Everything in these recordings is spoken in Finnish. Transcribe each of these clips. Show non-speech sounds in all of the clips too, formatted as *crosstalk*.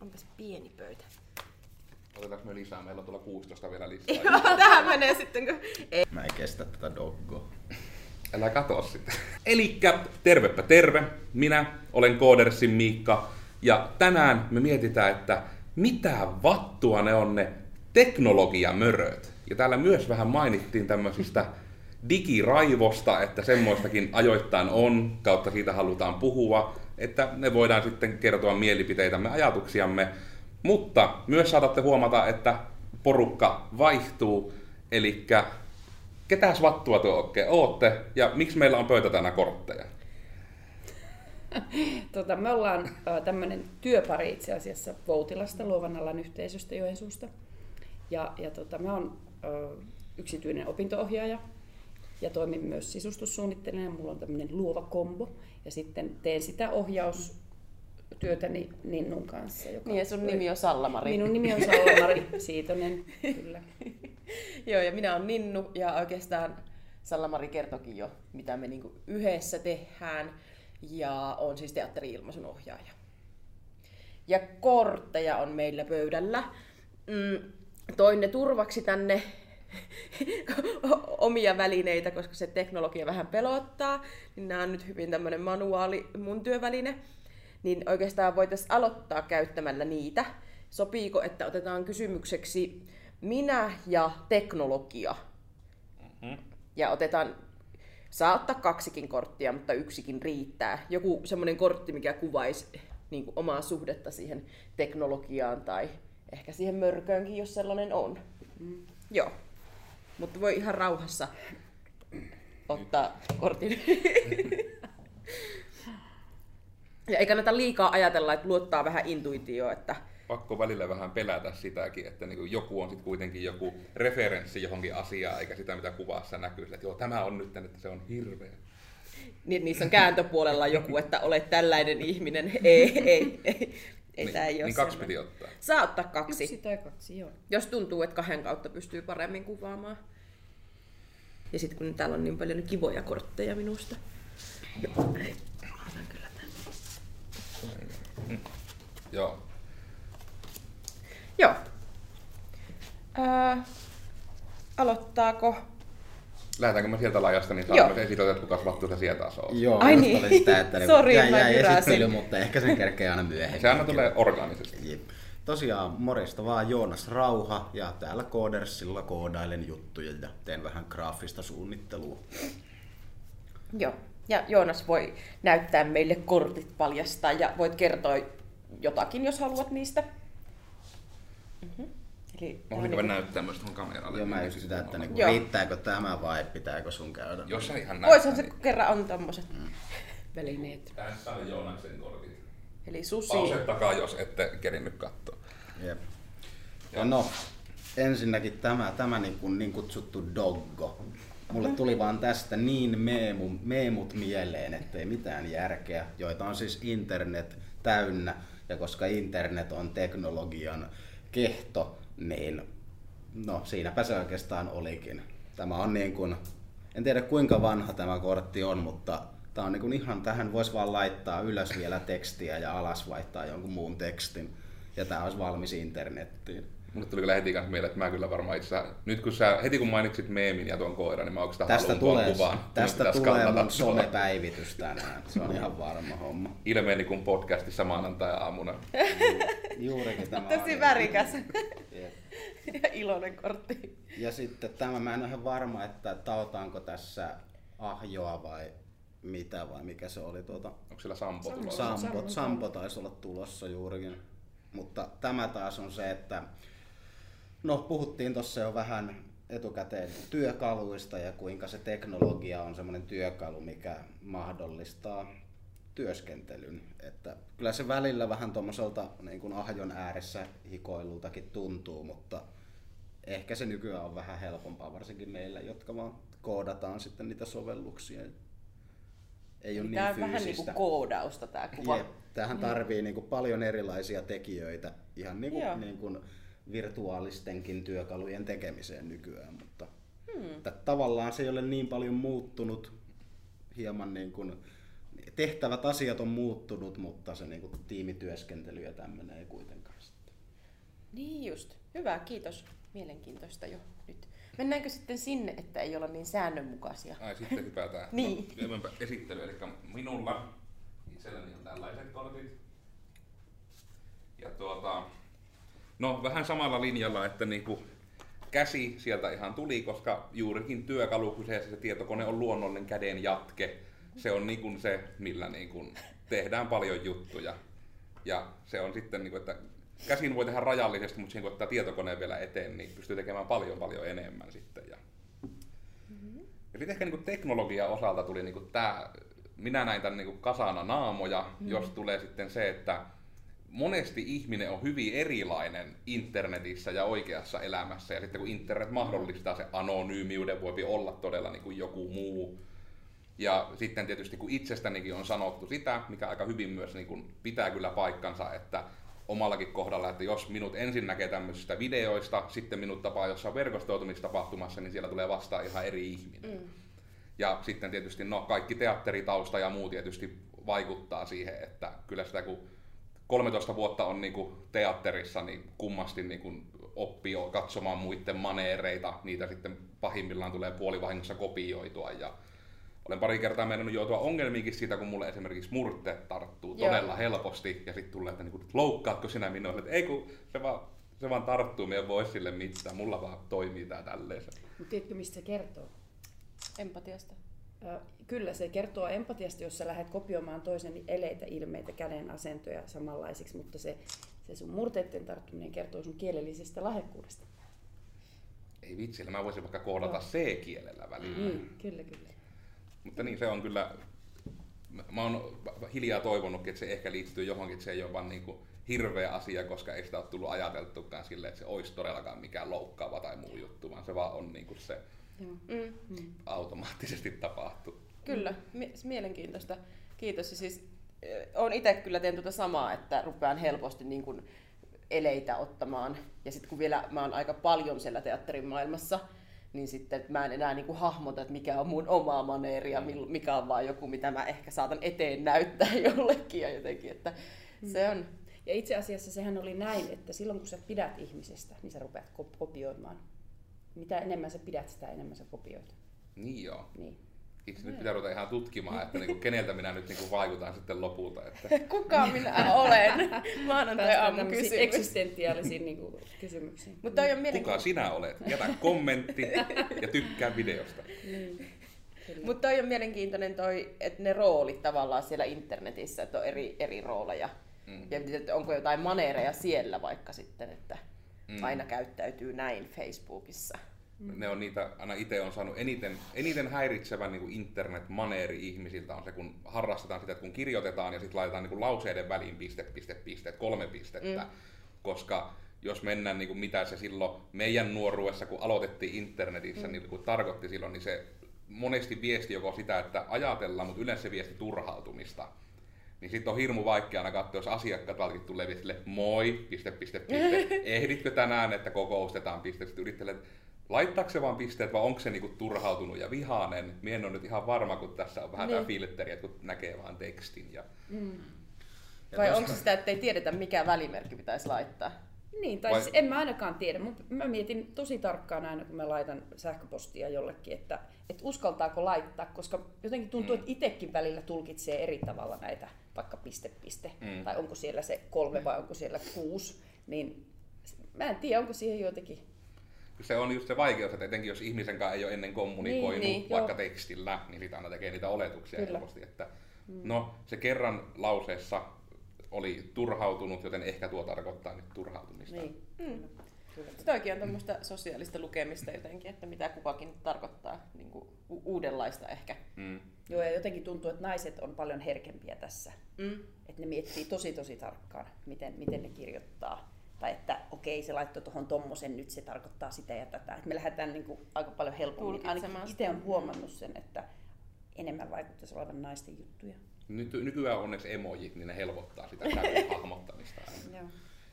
Onpas pieni pöytä. Otetaanko me lisää? Meillä on tuolla 16 vielä lisää. Joo, *laughs* tähän menee sitten kun... Ei. Mä en kestä tätä doggoa. *laughs* Älä katoa sitä. Elikkä tervepä terve. Minä olen Koodersin Miikka. Ja tänään me mietitään, että mitä vattua ne on ne teknologiamöröt. Ja täällä myös vähän mainittiin tämmöisistä digiraivosta, että semmoistakin ajoittain on, kautta siitä halutaan puhua, että ne voidaan sitten kertoa mielipiteitämme, ajatuksiamme. Mutta myös saatatte huomata, että porukka vaihtuu, eli ketäs vattua te oikein ootte ja miksi meillä on pöytä tänä kortteja? *laughs* tota, me ollaan tämmöinen työpari itse asiassa Voutilasta luovan alan yhteisöstä Joensuusta. Ja, ja tota, mä oon äh, yksityinen opintoohjaaja ja toimin myös sisustussuunnittelijana. Mulla on tämmöinen luova kombo ja sitten teen sitä ohjaustyötäni Ninnun kanssa. Joka Niin ja sun nimi on Sallamari. Minun nimi on Sallamari *laughs* Siitonen, kyllä. Joo, ja minä olen Ninnu, ja oikeastaan Sallamari kertokin jo, mitä me niinku yhdessä tehdään, ja on siis teatteri-ilmaisun ohjaaja. Ja kortteja on meillä pöydällä. Mm, toin ne turvaksi tänne *laughs* omia välineitä, koska se teknologia vähän pelottaa, niin nämä on nyt hyvin tämmöinen manuaali mun työväline. Niin oikeastaan voitaisiin aloittaa käyttämällä niitä. Sopiiko, että otetaan kysymykseksi minä ja teknologia. Mm-hmm. Ja otetaan, saa ottaa kaksikin korttia, mutta yksikin riittää. Joku semmoinen kortti, mikä kuvaisi niin kuin omaa suhdetta siihen teknologiaan tai ehkä siihen mörköönkin, jos sellainen on. Mm. Joo. Mutta voi ihan rauhassa ottaa kortin. ja ei kannata liikaa ajatella, että luottaa vähän intuitioon, että pakko välillä vähän pelätä sitäkin, että niin joku on sitten kuitenkin joku referenssi johonkin asiaan, eikä sitä mitä kuvassa näkyy, että joo, tämä on nyt, että se on hirveä. Niin, niissä on kääntöpuolella joku, että olet tällainen ihminen. Ei, ei, ei. Ei niin, tämä ei niin kaksi piti ottaa. Saa ottaa kaksi. Yksi tai kaksi, joo. Jos tuntuu, että kahden kautta pystyy paremmin kuvaamaan. Ja sitten kun täällä on niin paljon kivoja kortteja minusta. Joo, ei. Otan kyllä tämän. Mm. Joo. Joo. Öö, aloittaako? Lähdetäänkö me sieltä lajasta, niin saamme esitellä, että kuka vattuista sieltä on. Joo, Ai niin. oli sitä, että niinku Sori, jäi, jäi esittely, mutta ehkä sen kerkee aina myöhemmin. Se aina tulee orgaanisesti. Jep. Tosiaan morjesta vaan Joonas Rauha ja täällä Koodersilla koodailen juttuja ja teen vähän graafista suunnittelua. Joo. Ja Joonas voi näyttää meille kortit paljastaa ja voit kertoa jotakin, jos haluat niistä. Mä voisin käydä näyttää myös tuohon kameralle. Joo, mä niin just sitä, että niinku, Joo. riittääkö tämä vai pitääkö sun käydä? Jos sä ihan Voisihan se, niin- kun kerran on tommoset Mm. välineet. Tässä on Joonaksen kortit. Eli susi. Pausettakaa, jos ette kerinnyt katsoa. Jep. Ja no, ensinnäkin tämä, tämä niin, kuin, niin kutsuttu doggo. Mulle tuli vaan tästä niin meemu, meemut mieleen, ettei mitään järkeä, joita on siis internet täynnä. Ja koska internet on teknologian kehto, niin no siinäpä se oikeastaan olikin. Tämä on niin kuin, en tiedä kuinka vanha tämä kortti on, mutta tämä on niin kuin ihan tähän voisi vaan laittaa ylös vielä tekstiä ja alas vaihtaa jonkun muun tekstin. Ja tämä olisi valmis internettiin. Mulle tuli kyllä heti kanssa mieleen, että mä kyllä varmaan itse asiassa- nyt kun sä, heti kun mainitsit meemin ja tuon koiran, niin mä oikeastaan Tästä haluan tuon tulee, kuvaan. Mun tästä tulee skannata mun somepäivitys tänään. Se on ihan varma homma. Ilmeeni kuin podcastissa maanantai-aamuna. Juurikin tämä Tosi on. värikäs ja iloinen kortti. Ja sitten tämä, mä en ole ihan varma, että taotaanko tässä ahjoa vai mitä vai mikä se oli tuota. Onko siellä Sampo tulossa? Sampo, Sampo. Sampo taisi olla tulossa juurikin. Mutta tämä taas on se, että no puhuttiin tuossa jo vähän etukäteen työkaluista ja kuinka se teknologia on semmoinen työkalu, mikä mahdollistaa työskentelyn. Että kyllä se välillä vähän tuommoiselta niin kuin ahjon ääressä hikoilultakin tuntuu, mutta ehkä se nykyään on vähän helpompaa, varsinkin meillä, jotka vaan koodataan sitten niitä sovelluksia. Ei ole niin Tämä on vähän niin fyysistä. kuin koodausta tämä kuva. Jep, tähän tarvii niin kuin paljon erilaisia tekijöitä ihan niin Joo. kuin, niin kuin virtuaalistenkin työkalujen tekemiseen nykyään, mutta Hmm. että tavallaan se ei ole niin paljon muuttunut hieman niin kuin tehtävät asiat on muuttunut, mutta se niin kuin, tiimityöskentely ja tämmöinen ei kuitenkaan sitten. Niin just. Hyvä, kiitos. Mielenkiintoista jo nyt. Mennäänkö sitten sinne, että ei olla niin säännönmukaisia? Ai sitten hypätään. *laughs* Niin. No, esittely. Eli minulla itselläni on tällaiset kortit. Ja tuota, no vähän samalla linjalla, että niinku käsi sieltä ihan tuli, koska juurikin työkalu kyseessä se tietokone on luonnollinen käden jatke. Se on niinku se, millä niinku tehdään paljon juttuja. Ja se on sitten, niinku, että käsin voi tehdä rajallisesti, mutta siihen kun ottaa tietokoneen vielä eteen, niin pystyy tekemään paljon paljon enemmän sitten. Ja, ja sitten ehkä niin teknologian osalta tuli niin tämä, minä näin tämän niin kasana naamoja, mm. jos tulee sitten se, että monesti ihminen on hyvin erilainen internetissä ja oikeassa elämässä. Ja sitten kun internet mahdollistaa se anonyymiuden, voi olla todella niin kuin joku muu. Ja sitten tietysti kun itsestänikin on sanottu sitä, mikä aika hyvin myös niin kuin pitää kyllä paikkansa, että omallakin kohdalla, että jos minut ensin näkee tämmöisistä videoista, sitten minut tapaa jossain verkostoitumistapahtumassa, niin siellä tulee vastaan ihan eri ihminen. Mm. Ja sitten tietysti no, kaikki teatteritausta ja muu tietysti vaikuttaa siihen, että kyllä sitä kun 13 vuotta on niin kuin teatterissa, niin kummasti niin kuin oppii katsomaan muiden maneereita, niitä sitten pahimmillaan tulee puolivahingossa kopioitua ja olen pari kertaa mennyt joutua ongelmiinkin siitä, kun mulle esimerkiksi murte tarttuu Joo. todella helposti ja sitten tulee, että niin kuin, loukkaatko sinä minua, että ei kun se vaan, se vaan tarttuu, me ei voi sille mitään, mulla vaan toimii tää tälleen. Mutta tiedätkö, mistä se kertoo? Empatiasta. Kyllä, se kertoo empatiasta, jos sä lähdet kopioimaan toisen eleitä, ilmeitä, käden asentoja samanlaisiksi, mutta se, se sun murteiden tarttuminen kertoo sun kielellisestä lahjakkuudesta. Ei vitsi, mä voisin vaikka kohdata no. C-kielellä välillä. Mm, kyllä, kyllä. Mutta niin, se on kyllä, mä oon hiljaa toivonut, että se ehkä liittyy johonkin, että se ei ole vaan niin kuin hirveä asia, koska ei sitä ole tullut ajateltukaan silleen, että se olisi todellakaan mikään loukkaava tai muu juttu, vaan se vaan on niin kuin se mm. mm. automaattisesti tapahtuu. Kyllä, mielenkiintoista. Kiitos. Ja siis, olen itse kyllä teen tuota samaa, että rupean helposti niin kuin eleitä ottamaan. Ja sitten kun vielä mä oon aika paljon siellä teatterin maailmassa, niin sitten mä en enää niin kuin hahmota, että mikä on mun oma maneeri ja mikä on vaan joku, mitä mä ehkä saatan eteen näyttää *laughs* jollekin ja jotenkin, että se on... Ja itse asiassa sehän oli näin, että silloin kun sä pidät ihmisestä, niin sä rupeat kopioimaan. Mitä enemmän sä pidät, sitä enemmän sä kopioit. Niin joo. Niin. Itse nyt pitää ruveta ihan tutkimaan, että niinku, keneltä minä nyt niinku vaikutan sitten lopulta. Että... *laughs* Kuka minä olen? Maanantai aamu kysymys. eksistentiaalisiin niinku, kysymyksiin. Mutta on Kuka sinä olet? Jätä kommentti ja tykkää videosta. Niin. Mutta toi on mielenkiintoinen toi, että ne roolit tavallaan siellä internetissä, että on eri, eri rooleja. Mm. Ja että onko jotain maneereja siellä vaikka sitten, että mm. aina käyttäytyy näin Facebookissa. Ne on niitä, aina itse on saanut eniten, eniten häiritsevän niin internet-maneeri ihmisiltä on se, kun harrastetaan sitä, että kun kirjoitetaan ja sitten laitetaan niin kuin lauseiden väliin piste, piste, piste, kolme pistettä. Mm. Koska jos mennään niin kuin mitä se silloin meidän nuoruudessa, kun aloitettiin internetissä, mm. niin kun tarkoitti silloin, niin se monesti viesti joko sitä, että ajatellaan, mutta yleensä se viesti turhautumista. Niin sitten on hirmu vaikea aina katsoa, jos asiakkaat tulee viestille moi, piste, piste, piste, *laughs* ehditkö tänään, että kokoustetaan, piste, sitten yrittelee, laittaako se vaan pisteet vai onko se niinku turhautunut ja vihainen? Mie en ole nyt ihan varma, kun tässä on vähän niin. tämä filteri, että kun näkee vaan tekstin. Ja... Mm. Ja vai onko se sitä, että ei tiedetä mikä välimerkki pitäisi laittaa? Niin, tai vai... siis en mä ainakaan tiedä, mutta mä mietin tosi tarkkaan aina, kun mä laitan sähköpostia jollekin, että, että uskaltaako laittaa, koska jotenkin tuntuu, mm. että itsekin välillä tulkitsee eri tavalla näitä, vaikka piste, piste, mm. tai onko siellä se kolme vai onko siellä kuusi, niin mä en tiedä, onko siihen jotenkin se on just se vaikeus, että etenkin jos ihmisen kanssa ei ole ennen kommunikoinut niin, niin, vaikka joo. tekstillä, niin sitä aina tekee niitä oletuksia Kyllä. helposti, että mm. no se kerran lauseessa oli turhautunut, joten ehkä tuo tarkoittaa nyt turhautumista. Niin. Mm. Toikin on tämmöistä sosiaalista lukemista jotenkin, että mitä kukakin tarkoittaa niin kuin u- uudenlaista ehkä. Mm. Joo, ja jotenkin tuntuu, että naiset on paljon herkempiä tässä. Mm. Että ne miettii tosi tosi tarkkaan, miten, miten ne kirjoittaa tai että okei, se laittoi tuohon tommosen, nyt se tarkoittaa sitä ja tätä. Et me lähdetään niin kuin aika paljon helpommin. Ainakin itse olen huomannut sen, että enemmän vaikuttaisi olevan naisten juttuja. Nyt, nykyään onneksi emojit, niin ne helpottaa sitä *laughs* hahmottamista.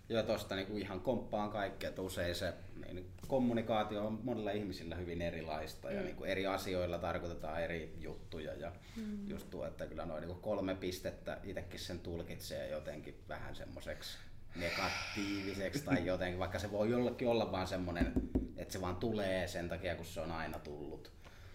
Ja tuosta niinku ihan komppaan kaikkea, että usein se niin kommunikaatio on monilla ihmisillä hyvin erilaista ja mm. niinku eri asioilla tarkoitetaan eri juttuja. Ja mm. just tuo, että kyllä noin niinku kolme pistettä itsekin sen tulkitsee jotenkin vähän semmoiseksi negatiiviseksi tai jotenkin, vaikka se voi jollakin olla vaan semmoinen, että se vaan tulee sen takia, kun se on aina tullut.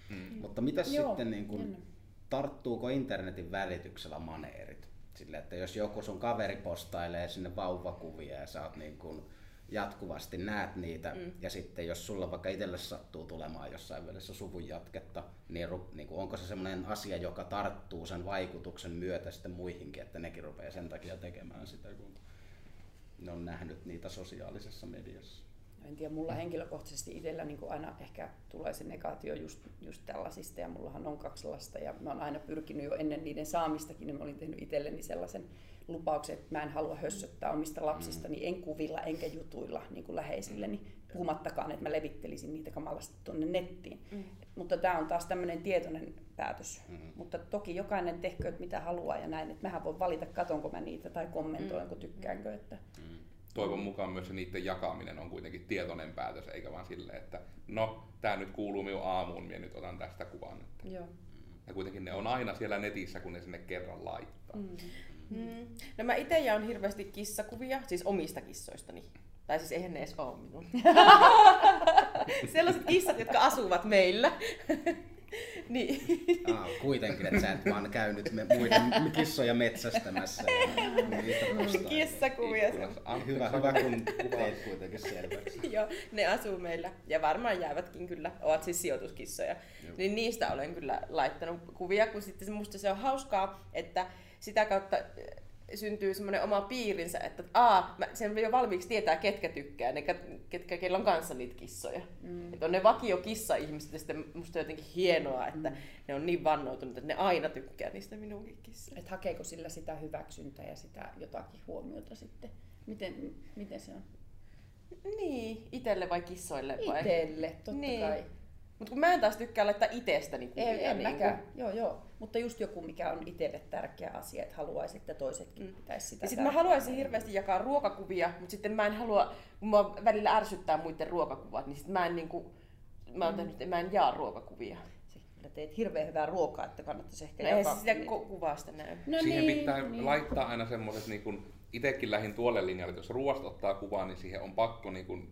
Mm. Mutta mitä sitten, niin kun, tarttuuko internetin välityksellä maneerit? Sille, että jos joku sun kaveri postailee sinne vauvakuvia ja sä oot niin kun jatkuvasti näet niitä, mm. ja sitten jos sulla vaikka itselle sattuu tulemaan jossain välissä suvun jatketta, niin, niin kun, onko se semmoinen asia, joka tarttuu sen vaikutuksen myötä sitten muihinkin, että nekin rupeaa sen takia tekemään sitä, kun ne on nähnyt niitä sosiaalisessa mediassa? en tiedä, mulla henkilökohtaisesti itsellä niin aina ehkä tulee se negaatio just, just tällaisista ja mullahan on kaksi lasta ja mä oon aina pyrkinyt jo ennen niiden saamistakin, niin mä olin tehnyt itselleni sellaisen lupauksen, että mä en halua hössöttää omista lapsistani, mm. en kuvilla enkä jutuilla niin kuin läheisilleni, puhumattakaan, että mä levittelisin niitä kamalasti tuonne nettiin. Mm. Mutta tämä on taas tämmöinen tietoinen päätös. Mm. Mutta toki jokainen tehkööt mitä haluaa ja näin, että mähän voin valita, katonko mä niitä tai kommentoinko, mm. tykkäänkö. Että... Mm toivon mukaan myös se niiden jakaminen on kuitenkin tietoinen päätös, eikä vaan silleen, että no, tämä nyt kuuluu minun aamuun, minä nyt otan tästä kuvan. Että. Joo. Ja kuitenkin ne on aina siellä netissä, kun ne sinne kerran laittaa. Mm. Mm. No mä itse jaan hirveästi kissakuvia, siis omista kissoistani. Tai siis eihän ne edes ole minun. Sellaiset kissat, jotka asuvat meillä. niin. Ah, kuitenkin, että sä et vaan käynyt me muiden kissoja metsästämässä. Kissakuvia. Hyvä, hyvä, kun teit kuitenkin selväksi. Joo, ne asuu meillä. Ja varmaan jäävätkin kyllä, ovat siis sijoituskissoja. Joo. Niin niistä olen kyllä laittanut kuvia, kun sitten musta se on hauskaa, että sitä kautta syntyy semmoinen oma piirinsä, että aa, mä, sen jo valmiiksi tietää, ketkä tykkää, ne, ketkä, keillä on kanssa niitä kissoja. Mm. Että on ne vakio kissa-ihmiset, ja sitten musta on jotenkin hienoa, että mm. ne on niin vannoutunut, että ne aina tykkää niistä minunkin kissoja. Että hakeeko sillä sitä hyväksyntää ja sitä jotakin huomiota sitten? Miten, miten se on? Niin, itelle vai kissoille? Vai? Itelle, totta niin. kai. Mutta kun mä en taas tykkää laittaa itsestäni kuvia. En, en niin mäkään, joo joo. Mutta just joku, mikä on itselle tärkeä asia, että haluaisit, että toisetkin mm. pitäisi sitä. Ja sitten mä haluaisin hirveästi jakaa ruokakuvia, mutta sitten mä en halua, kun mua välillä ärsyttää muiden ruokakuvat, niin sitten mä en niinku, mä oon mm. tehnyt, mä en jaa ruokakuvia. Sä teet hirveän hyvää ruokaa, että kannattaisi ehkä no jakaa. Ei sitä ku- kuvasta näy. No Siihen niin, pitää niin. laittaa aina semmoiset, niin kun itsekin lähin tuolle linjalle, että jos ruoasta ottaa kuvaa, niin siihen on pakko niin kun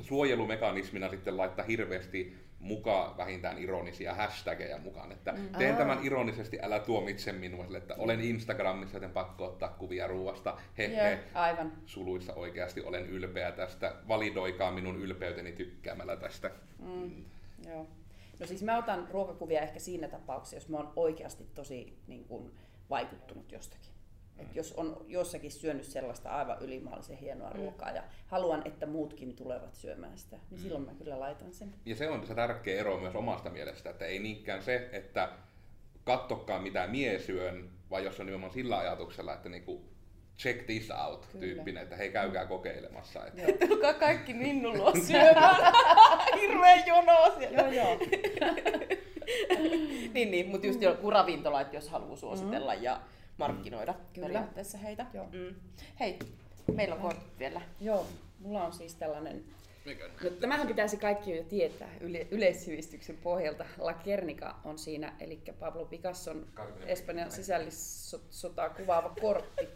suojelumekanismina sitten laittaa hirveästi mukaan vähintään ironisia hashtageja mukaan, että mm. teen tämän ironisesti, älä tuomitse minua, sille, että olen Instagramissa, joten pakko ottaa kuvia ruuasta, he, Joo, he, aivan. suluissa oikeasti olen ylpeä tästä, validoikaa minun ylpeyteni tykkäämällä tästä. Mm. Mm. Joo. No siis mä otan ruokakuvia ehkä siinä tapauksessa, jos mä oon oikeasti tosi niin kuin, vaikuttunut jostakin. Et jos on jossakin syönyt sellaista aivan ylimaallisen hienoa mm. ruokaa ja haluan, että muutkin tulevat syömään sitä, niin mm. silloin mä kyllä laitan sen. Ja se on se tärkeä ero myös omasta mielestä, että ei niinkään se, että kattokkaan mitä mie syön, vai jos on nimenomaan sillä ajatuksella, että niinku check this out Kyllä. tyyppinen, että hei käykää kokeilemassa. Että... Tulkaa kaikki minun luo *laughs* syömään. *laughs* Hirveä jono siellä. joo, joo. *laughs* niin, niin, mutta just joku ravintola, että jos haluaa suositella mm. ja markkinoida mm. periaatteessa heitä. Joo. Mm. Hei, meillä on kortit vielä. Joo, mulla on siis tällainen No, tämähän pitäisi kaikki jo tietää yle- yleissivistyksen pohjalta. La Kernika on siinä, eli Pablo Picasson Espanjan sisällissotaa kuvaava kortti.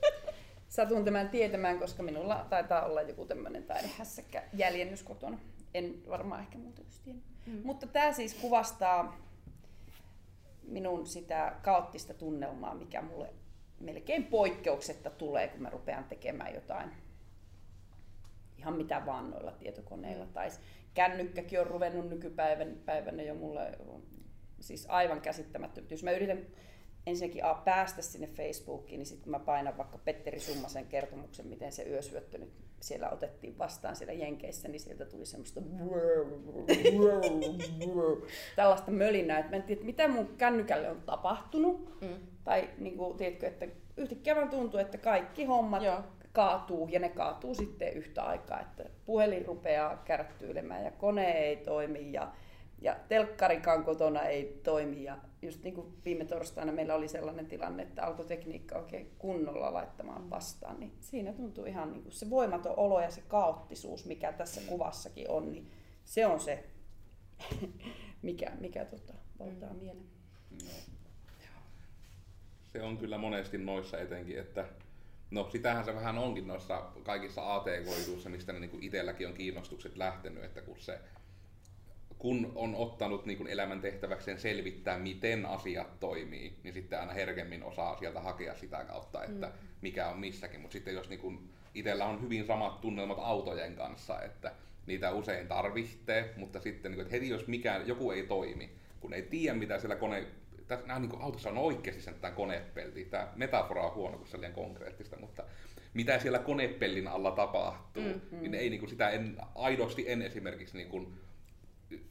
Satun tämän tietämään, koska minulla taitaa olla joku tämmöinen taidehässäkkä jäljennys kotona. En varmaan ehkä muuta just mm. Mutta tämä siis kuvastaa minun sitä kaoottista tunnelmaa, mikä mulle melkein poikkeuksetta tulee, kun mä rupean tekemään jotain ihan mitä vaan noilla tietokoneilla. Tai kännykkäkin on ruvennut nykypäivänä jo mulle siis aivan käsittämättömät. Jos mä yritän ensinnäkin A, päästä sinne Facebookiin, niin sitten kun mä painan vaikka Petteri Summasen kertomuksen, miten se yösyöttö nyt siellä otettiin vastaan siellä Jenkeissä, niin sieltä tuli semmoista tällaista mölinää, että mä en tiedä, mitä mun kännykälle on tapahtunut. Mm. Tai niin kuin, tiedätkö, että yhtäkkiä vaan tuntuu, että kaikki hommat Joo. kaatuu ja ne kaatuu sitten yhtä aikaa, että puhelin rupeaa kärttyilemään ja kone ei toimi ja Ja telkkarikaan kotona ei toimi. Ja just niin kuin viime torstaina meillä oli sellainen tilanne, että alkoi tekniikka oikein kunnolla laittamaan vastaan. Niin siinä tuntuu ihan niin kuin se voimaton olo ja se kaoottisuus, mikä tässä kuvassakin on, niin se on se, *laughs* mikä, mikä tota, valtaa mm. mielen. No. Se on kyllä monesti noissa etenkin, että No sitähän se vähän onkin noissa kaikissa ATK-jutuissa, mistä ne niin itselläkin on kiinnostukset lähtenyt, että kun se kun on ottanut niin kuin elämäntehtäväkseen selvittää, miten asiat toimii, niin sitten aina herkemmin osaa sieltä hakea sitä kautta, että mm. mikä on missäkin. Mutta sitten jos niin kuin itsellä on hyvin samat tunnelmat autojen kanssa, että niitä usein tarvitsee, mutta sitten niin kuin, että heti jos mikään, joku ei toimi, kun ei tiedä mitä siellä kone, tässä, nämä, niin kuin autossa on oikeasti sen tämä konepelti. Tämä metafora on huono, kun se on liian konkreettista, mutta mitä siellä konepellin alla tapahtuu, mm-hmm. niin ei niin kuin sitä en, aidosti en esimerkiksi niin kuin,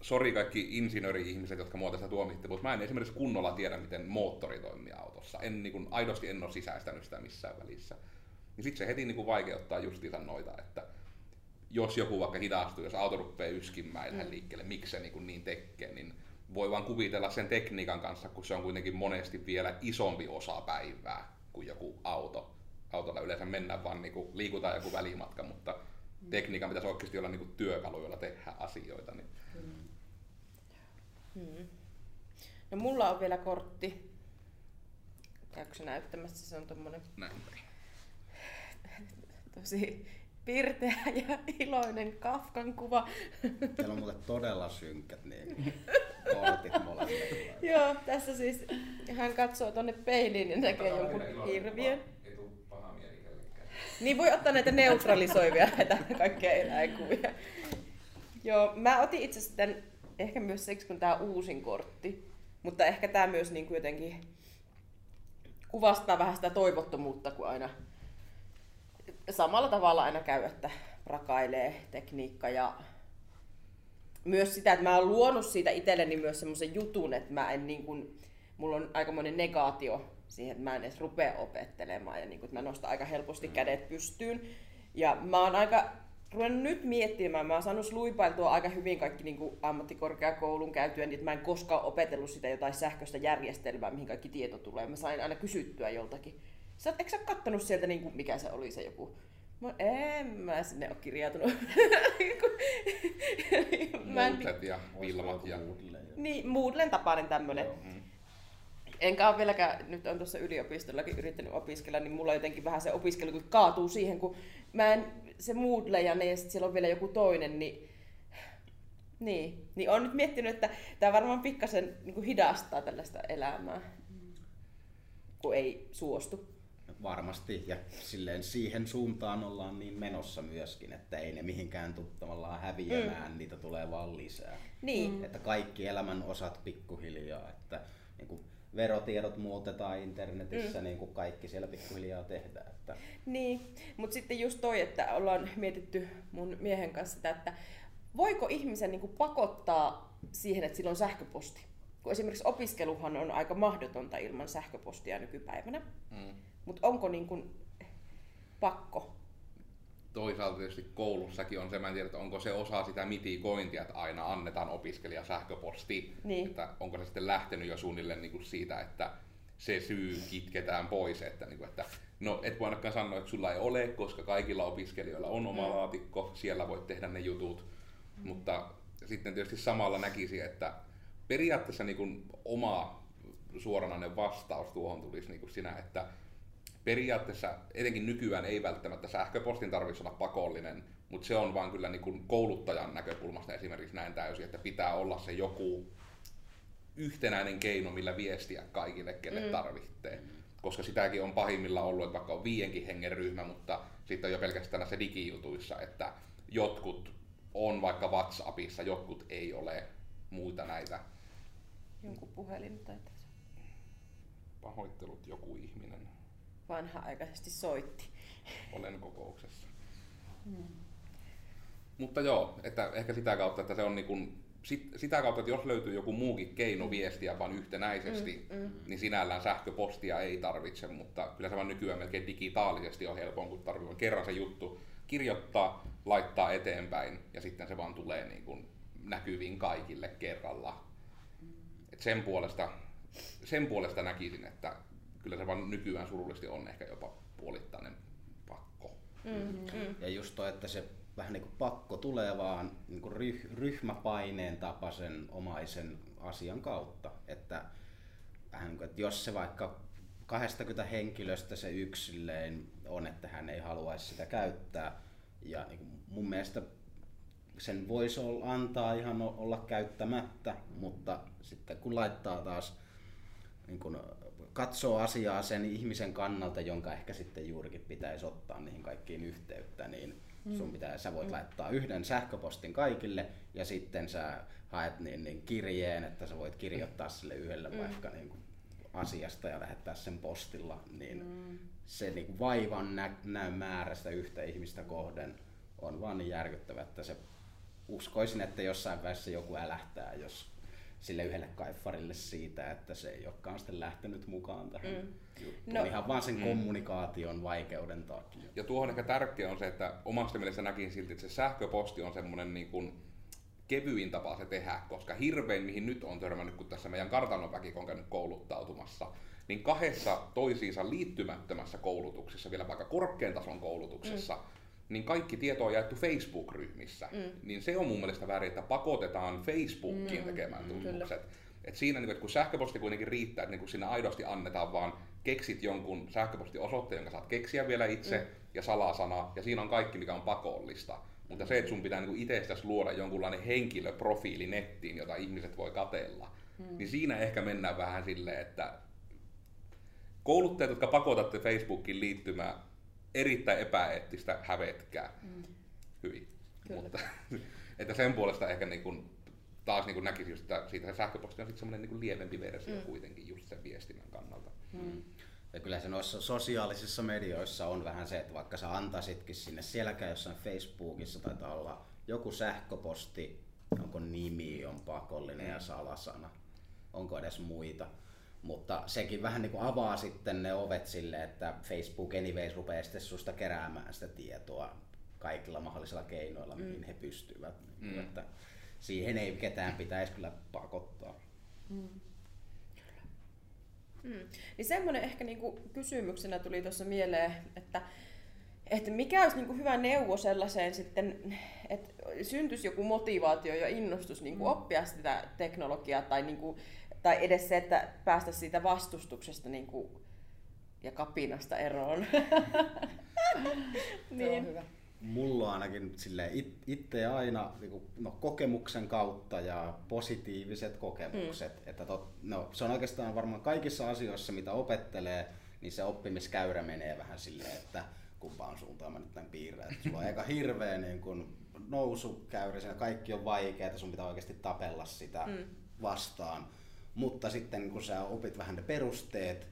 sori kaikki insinööri-ihmiset, jotka mua tässä tuomitte, mutta mä en esimerkiksi kunnolla tiedä, miten moottori toimii autossa. En, niin kuin, aidosti en ole sisäistänyt sitä missään välissä. Niin sitten se heti niin kuin vaikeuttaa justiinsa noita, että jos joku vaikka hidastuu, jos auto rupeaa yskimään mm. liikkeelle, miksi se niin, kuin niin tekee, niin voi vaan kuvitella sen tekniikan kanssa, kun se on kuitenkin monesti vielä isompi osa päivää kuin joku auto. Autolla yleensä mennään vaan niin kuin, liikutaan joku välimatka, mutta mm. tekniikan pitäisi oikeasti olla niin kuin työkalu, jolla tehdään asioita. Niin. Mm. Hmm. No mulla on vielä kortti. Käykö se näyttämässä? Se on tommonen... Näin. Tosi pirteä ja iloinen Kafkan kuva. Teillä on muuten todella synkät niin kortit molemmat. *laughs* Joo, tässä siis hän katsoo tonne peiliin ja näkee jonkun hirviön. Niin voi ottaa näitä neutralisoivia *laughs* näitä kaikkia eläinkuvia. Joo, mä otin itse asiassa ehkä myös siksi, kun tämä uusin kortti. Mutta ehkä tämä myös niin kuin jotenkin kuvastaa vähän sitä toivottomuutta, kun aina samalla tavalla aina käy, että rakailee tekniikka ja myös sitä, että mä oon luonut siitä itselleni myös semmoisen jutun, että mä en niin kuin, mulla on aikamoinen negaatio siihen, että mä en edes rupea opettelemaan ja niin kuin, että mä nostan aika helposti kädet pystyyn. Ja mä oon aika ruvennut nyt miettimään, mä oon saanut luipailtua aika hyvin kaikki niin kuin ammattikorkeakoulun käytyä, niin että mä en koskaan opetellut sitä jotain sähköistä järjestelmää, mihin kaikki tieto tulee. Mä sain aina kysyttyä joltakin Sä, eikö sä kattonut sieltä, niin kuin, mikä se oli se joku? Mä, en mä sinne ole kirjautunut. *laughs* mä en... ja Vilmat ja... Niin, Moodlen tapainen tämmönen. Mm. Enkä ole vieläkään, nyt on tuossa yliopistollakin yrittänyt opiskella, niin mulla jotenkin vähän se opiskelu kun kaatuu siihen, kun mä en, se Moodle ja ne, ja sitten siellä on vielä joku toinen, niin niin, niin on nyt miettinyt, että tämä varmaan pikkasen niin hidastaa tällaista elämää, kun ei suostu varmasti, ja silleen siihen suuntaan ollaan niin menossa myöskin, että ei ne mihinkään tule tavallaan häviämään, mm. niitä tulee vaan lisää. Niin. Että kaikki elämän osat pikkuhiljaa, että niin kuin verotiedot muutetaan internetissä, mm. niin kuin kaikki siellä pikkuhiljaa tehdään. Että... Niin, mutta sitten just toi, että ollaan mietitty mun miehen kanssa sitä, että voiko ihmisen niin kuin pakottaa siihen, että sillä on sähköposti? Kun esimerkiksi opiskeluhan on aika mahdotonta ilman sähköpostia nykypäivänä. Mm. Mutta onko niin kuin pakko? Toisaalta tietysti koulussakin on se, mä en tiedä, että onko se osa sitä mitikointia, että aina annetaan opiskelija sähköposti. Niin. Että onko se sitten lähtenyt jo suunnilleen niin kuin siitä, että se syy kitketään pois, että, niin kuin, että no et voi ainakaan sanoa, että sulla ei ole, koska kaikilla opiskelijoilla on oma mm. laatikko, siellä voit tehdä ne jutut, mm. mutta sitten tietysti samalla näkisi, että periaatteessa niin kuin oma suoranainen vastaus tuohon tulisi niin kuin sinä, että periaatteessa, etenkin nykyään ei välttämättä sähköpostin tarvitsisi olla pakollinen, mutta se on vaan kyllä niin kuin kouluttajan näkökulmasta esimerkiksi näin täysin, että pitää olla se joku yhtenäinen keino, millä viestiä kaikille, kelle mm. tarvitsee. Koska sitäkin on pahimmilla ollut, että vaikka on viienkin hengen ryhmä, mutta sitten on jo pelkästään näissä digijutuissa, että jotkut on vaikka WhatsAppissa, jotkut ei ole muita näitä. Jonkun puhelin tai Pahoittelut joku ihminen vanha-aikaisesti soitti. Olen kokouksessa. Hmm. Mutta joo, että ehkä sitä kautta, että se on niin kuin, sit, sitä kautta, että jos löytyy joku muukin keino viestiä vaan yhtenäisesti, mm, mm. niin sinällään sähköpostia ei tarvitse, mutta kyllä se vaan nykyään melkein digitaalisesti on helpompi, kun tarvitsee kerran se juttu kirjoittaa, laittaa eteenpäin ja sitten se vaan tulee niin kuin näkyviin kaikille kerralla. Et sen, puolesta, sen puolesta näkisin, että kyllä se vaan nykyään surullisesti on ehkä jopa puolittainen pakko. Mm-hmm. Ja just toi, että se vähän niin kuin pakko tulee vaan niin kuin ryh, ryhmäpaineen tapaisen omaisen asian kautta. Että, vähän niin kuin, että jos se vaikka 20 henkilöstä se yksilleen on, että hän ei haluaisi sitä käyttää. Ja niin kuin mun mielestä sen voisi antaa ihan olla käyttämättä, mutta sitten kun laittaa taas niin kun katsoo asiaa sen ihmisen kannalta, jonka ehkä sitten juurikin pitäisi ottaa niihin kaikkiin yhteyttä, niin sun pitää, sä voit mm. laittaa yhden sähköpostin kaikille ja sitten sä haet niin, niin kirjeen, että sä voit kirjoittaa sille yhdelle mm. vaikka niin kuin asiasta ja lähettää sen postilla, niin mm. se niin kuin vaivan nä- näyn määrästä yhtä ihmistä kohden on vaan niin järkyttävä, että se uskoisin, että jossain vaiheessa joku älähtää, jos sille yhdelle kaiffarille siitä, että se ei olekaan sitten lähtenyt mukaan tähän mm. juttuun. No, ihan vaan sen mm. kommunikaation vaikeuden takia. Ja tuohon ehkä tärkeä on se, että omasta mielestä näkin silti, että se sähköposti on semmoinen niin kuin kevyin tapa se tehdä, koska hirvein mihin nyt on törmännyt, kun tässä meidän kartanon väki on käynyt kouluttautumassa, niin kahdessa toisiinsa liittymättömässä koulutuksessa, vielä vaikka korkean tason koulutuksessa, mm niin kaikki tieto on jaettu Facebook-ryhmissä. Mm. Niin se on mun mielestä väärin, että pakotetaan Facebookiin mm. tekemään tutkimukset. Et siinä, niin, että kun sähköposti kuitenkin riittää, että niin kun sinne aidosti annetaan vaan keksit jonkun sähköpostiosoitteen, jonka saat keksiä vielä itse, mm. ja salasana, ja siinä on kaikki, mikä on pakollista. Mutta se, että sun pitää niin itsestäsi luoda jonkunlainen henkilöprofiili nettiin, jota ihmiset voi katella, mm. niin siinä ehkä mennään vähän silleen, että kouluttajat, jotka pakotatte Facebookin liittymään erittäin epäeettistä, hävetkää. Mm. Hyvin. Kyllä. Mutta, *laughs* että sen puolesta ehkä niin kuin, taas niin kuin näkisi just, että siitä se sähköposti on sitten semmoinen niin kuin lievempi versio mm. kuitenkin just sen viestinnän kannalta. Mm. Ja kyllä se noissa sosiaalisissa medioissa on vähän se, että vaikka sä antaisitkin sinne, sielläkään jossain Facebookissa taitaa olla joku sähköposti, onko nimi on pakollinen ja salasana, onko edes muita. Mutta sekin vähän niin kuin avaa sitten ne ovet sille, että Facebook anyways rupeaa sitten susta keräämään sitä tietoa kaikilla mahdollisilla keinoilla, mihin mm. he pystyvät. Mm. Että siihen ei ketään pitäisi kyllä pakottaa. Mm. Mm. Niin semmoinen ehkä niinku kysymyksenä tuli tuossa mieleen, että, että mikä olisi niinku hyvä neuvo sellaiseen sitten, että syntyisi joku motivaatio ja innostus niinku mm. oppia sitä teknologiaa tai niinku tai edes se, että päästä siitä vastustuksesta niin kuin, ja kapinasta eroon. *laughs* niin. on hyvä. Mulla on ainakin sille itse aina niin no, kokemuksen kautta ja positiiviset kokemukset. Mm. Että tot, no, se on oikeastaan varmaan kaikissa asioissa, mitä opettelee, niin se oppimiskäyrä menee vähän silleen, että kumpaan suuntaan mä nyt tämän piirrän. Että sulla on aika hirveä niin kun nousukäyrä, siinä kaikki on vaikeaa, sun pitää oikeasti tapella sitä mm. vastaan. Mutta sitten kun sä opit vähän ne perusteet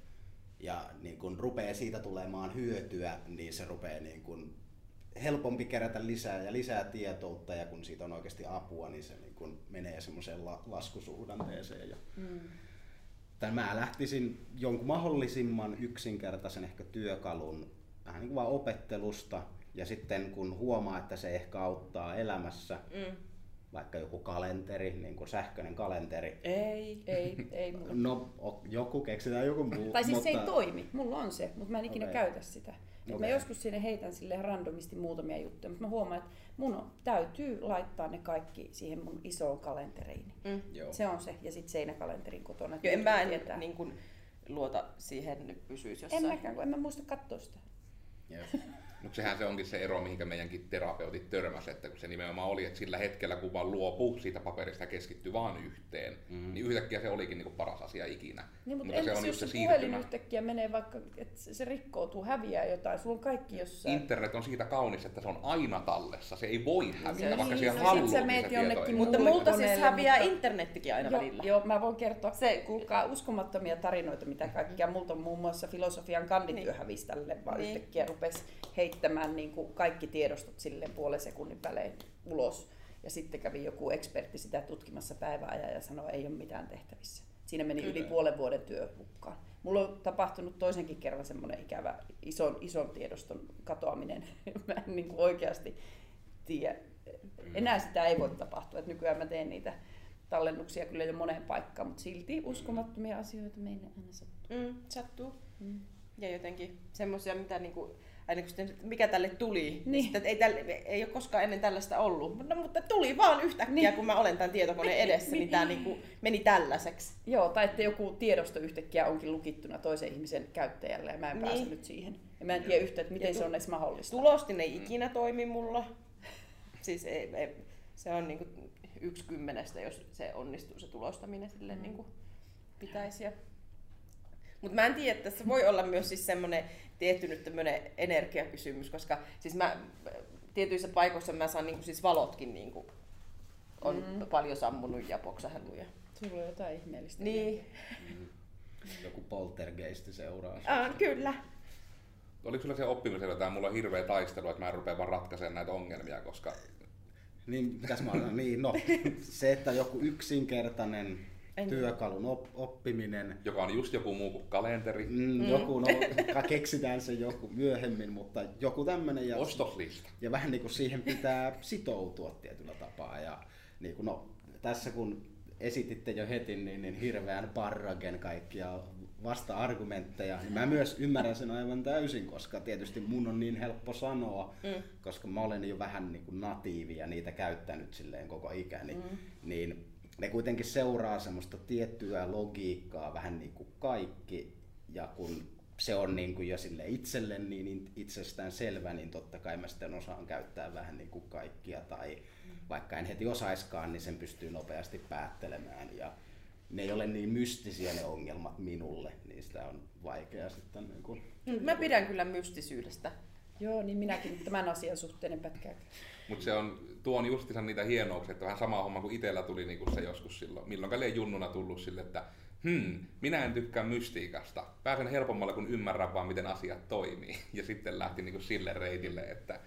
ja niin kun rupeaa siitä tulemaan hyötyä, niin se rupeaa niin kun helpompi kerätä lisää ja lisää tietoutta ja kun siitä on oikeasti apua, niin se niin kun menee semmoiseen la- laskusuhdanteeseen. Ja mm. Mä lähtisin jonkun mahdollisimman yksinkertaisen ehkä työkalun vähän niin kuin vaan opettelusta ja sitten kun huomaa, että se ehkä auttaa elämässä, mm vaikka joku kalenteri, niin kuin sähköinen kalenteri. Ei, ei, ei *laughs* mulla. No, joku keksitään joku muu. Tai siis mutta... se ei toimi, mulla on se, mutta mä en ikinä okay. käytä sitä. Okay. Mä joskus sinne heitän sille randomisti muutamia juttuja, mutta mä huomaan, että mun on, täytyy laittaa ne kaikki siihen mun isoon kalenteriin. Mm. Se on se, ja sitten seinäkalenterin kotona. Joo, en mä en niin kuin, luota siihen, että ne pysyisi jossain. En mäkään, kun en mä muista katsoa sitä. Yes. *laughs* Mutta sehän se onkin se ero, mihinkä meidänkin terapeutit törmäsivät, että kun se nimenomaan oli, että sillä hetkellä kun vaan luopuu siitä paperista ja keskittyy vaan yhteen, mm. niin yhtäkkiä se olikin niinku paras asia ikinä. Niin, mutta, mutta se on jos se, se puhelin yhtäkkiä menee vaikka, että se rikkoutuu, häviää jotain, sulla on kaikki jossain. Internet on siitä kaunis, että se on aina tallessa, se ei voi hävitä, se, vaikka niin, siellä se meet jonnekin Mutta multa siis häviää mutta... internettikin aina jo, välillä. Joo, mä voin kertoa, se, kuulkaa uskomattomia tarinoita, mitä kaikkia. Multa on muun muassa filosofian kandityö niin. hävisi tälle, vaan niin. yhtäkkiä rupesi heittämään niin kuin kaikki tiedostot silleen puolen sekunnin välein ulos. Ja sitten kävi joku ekspertti sitä tutkimassa päiväajan ja sanoi, että ei ole mitään tehtävissä. Siinä meni Kyllä. yli puolen vuoden työ hukkaan. Mulla on tapahtunut toisenkin kerran semmoinen ikävä ison, ison tiedoston katoaminen. *laughs* Mä en niin kuin oikeasti tiedä, enää sitä ei voi tapahtua. Että nykyään mä teen niitä tallennuksia kyllä jo moneen paikkaan, mutta silti uskomattomia asioita meille aina sattuu. Mm, sattuu. Mm. Ja jotenkin semmoisia, mitä niinku, aina kun sitten, mikä tälle tuli, niin. Niin. Sitten, että ei, tälle, ei ole koskaan ennen tällaista ollut. No, mutta tuli vaan yhtäkkiä, niin. Niin. kun mä olen tämän tietokoneen edessä, niin tämä niinku meni tällaiseksi. Joo, tai että joku tiedosto yhtäkkiä onkin lukittuna toisen ihmisen käyttäjälle ja mä en Niin. niin. pääse nyt siihen. Ja mä en tiedä yhtään, että miten Ja tu- se on edes mahdollista. Tulostin ei ikinä toimi mulla. Siis ei, ei, se on niinku yksi kymmenestä, jos se onnistuu se tulostaminen sille mm. niinku pitäisi. Mutta mä en tiedä, että tässä voi olla myös siis semmoinen tietty nyt tämmöinen energiakysymys, koska siis mä tietyissä paikoissa mä saan niinku siis valotkin niinku on mm. paljon sammunut ja poksahellut. Ja... Sulla on jotain ihmeellistä. Niin, Joku poltergeist seuraa. ah, kyllä. Oliko sulla se oppimisella jotain, mulla on hirveä taistelu, että mä en rupea vaan ratkaisemaan näitä ongelmia, koska Niin, mitäs mä olen? Niin, no, se, että joku yksinkertainen En- työkalun op- oppiminen, joka on just joku muu kuin kalenteri, mm, joku, no, keksitään se joku myöhemmin, mutta joku tämmöinen. Ja, ostoslista. ja vähän niin kuin siihen pitää sitoutua tietyllä tapaa. Ja niin kuin, no, tässä kun esititte jo heti niin, niin hirveän parragen kaikkia vasta-argumentteja, niin mä myös ymmärrän sen aivan täysin, koska tietysti mun on niin helppo sanoa, mm. koska mä olen jo vähän niin kuin natiivi ja niitä käyttänyt silleen koko ikäni, mm. niin ne kuitenkin seuraa semmoista tiettyä logiikkaa vähän niin kuin kaikki, ja kun se on niin kuin jo sille itselle niin itsestään selvä, niin totta kai mä sitten osaan käyttää vähän niin kuin kaikkia, tai vaikka en heti osaiskaan, niin sen pystyy nopeasti päättelemään, ja ne ei ole niin mystisiä ne ongelmat minulle, niin sitä on vaikea sitten niin kuin... Mä pidän kyllä mystisyydestä. Joo, niin minäkin tämän asian suhteen en pätkää. Mutta se on, tuo on justiinsa niitä hienouksia, että vähän sama homma kuin itsellä tuli niinku se joskus silloin, milloin liian junnuna tullut sille, että hmm, minä en tykkää mystiikasta. Pääsen helpommalla, kun ymmärrän vaan, miten asiat toimii. *laughs* Ja sitten lähti niinku sille reitille, että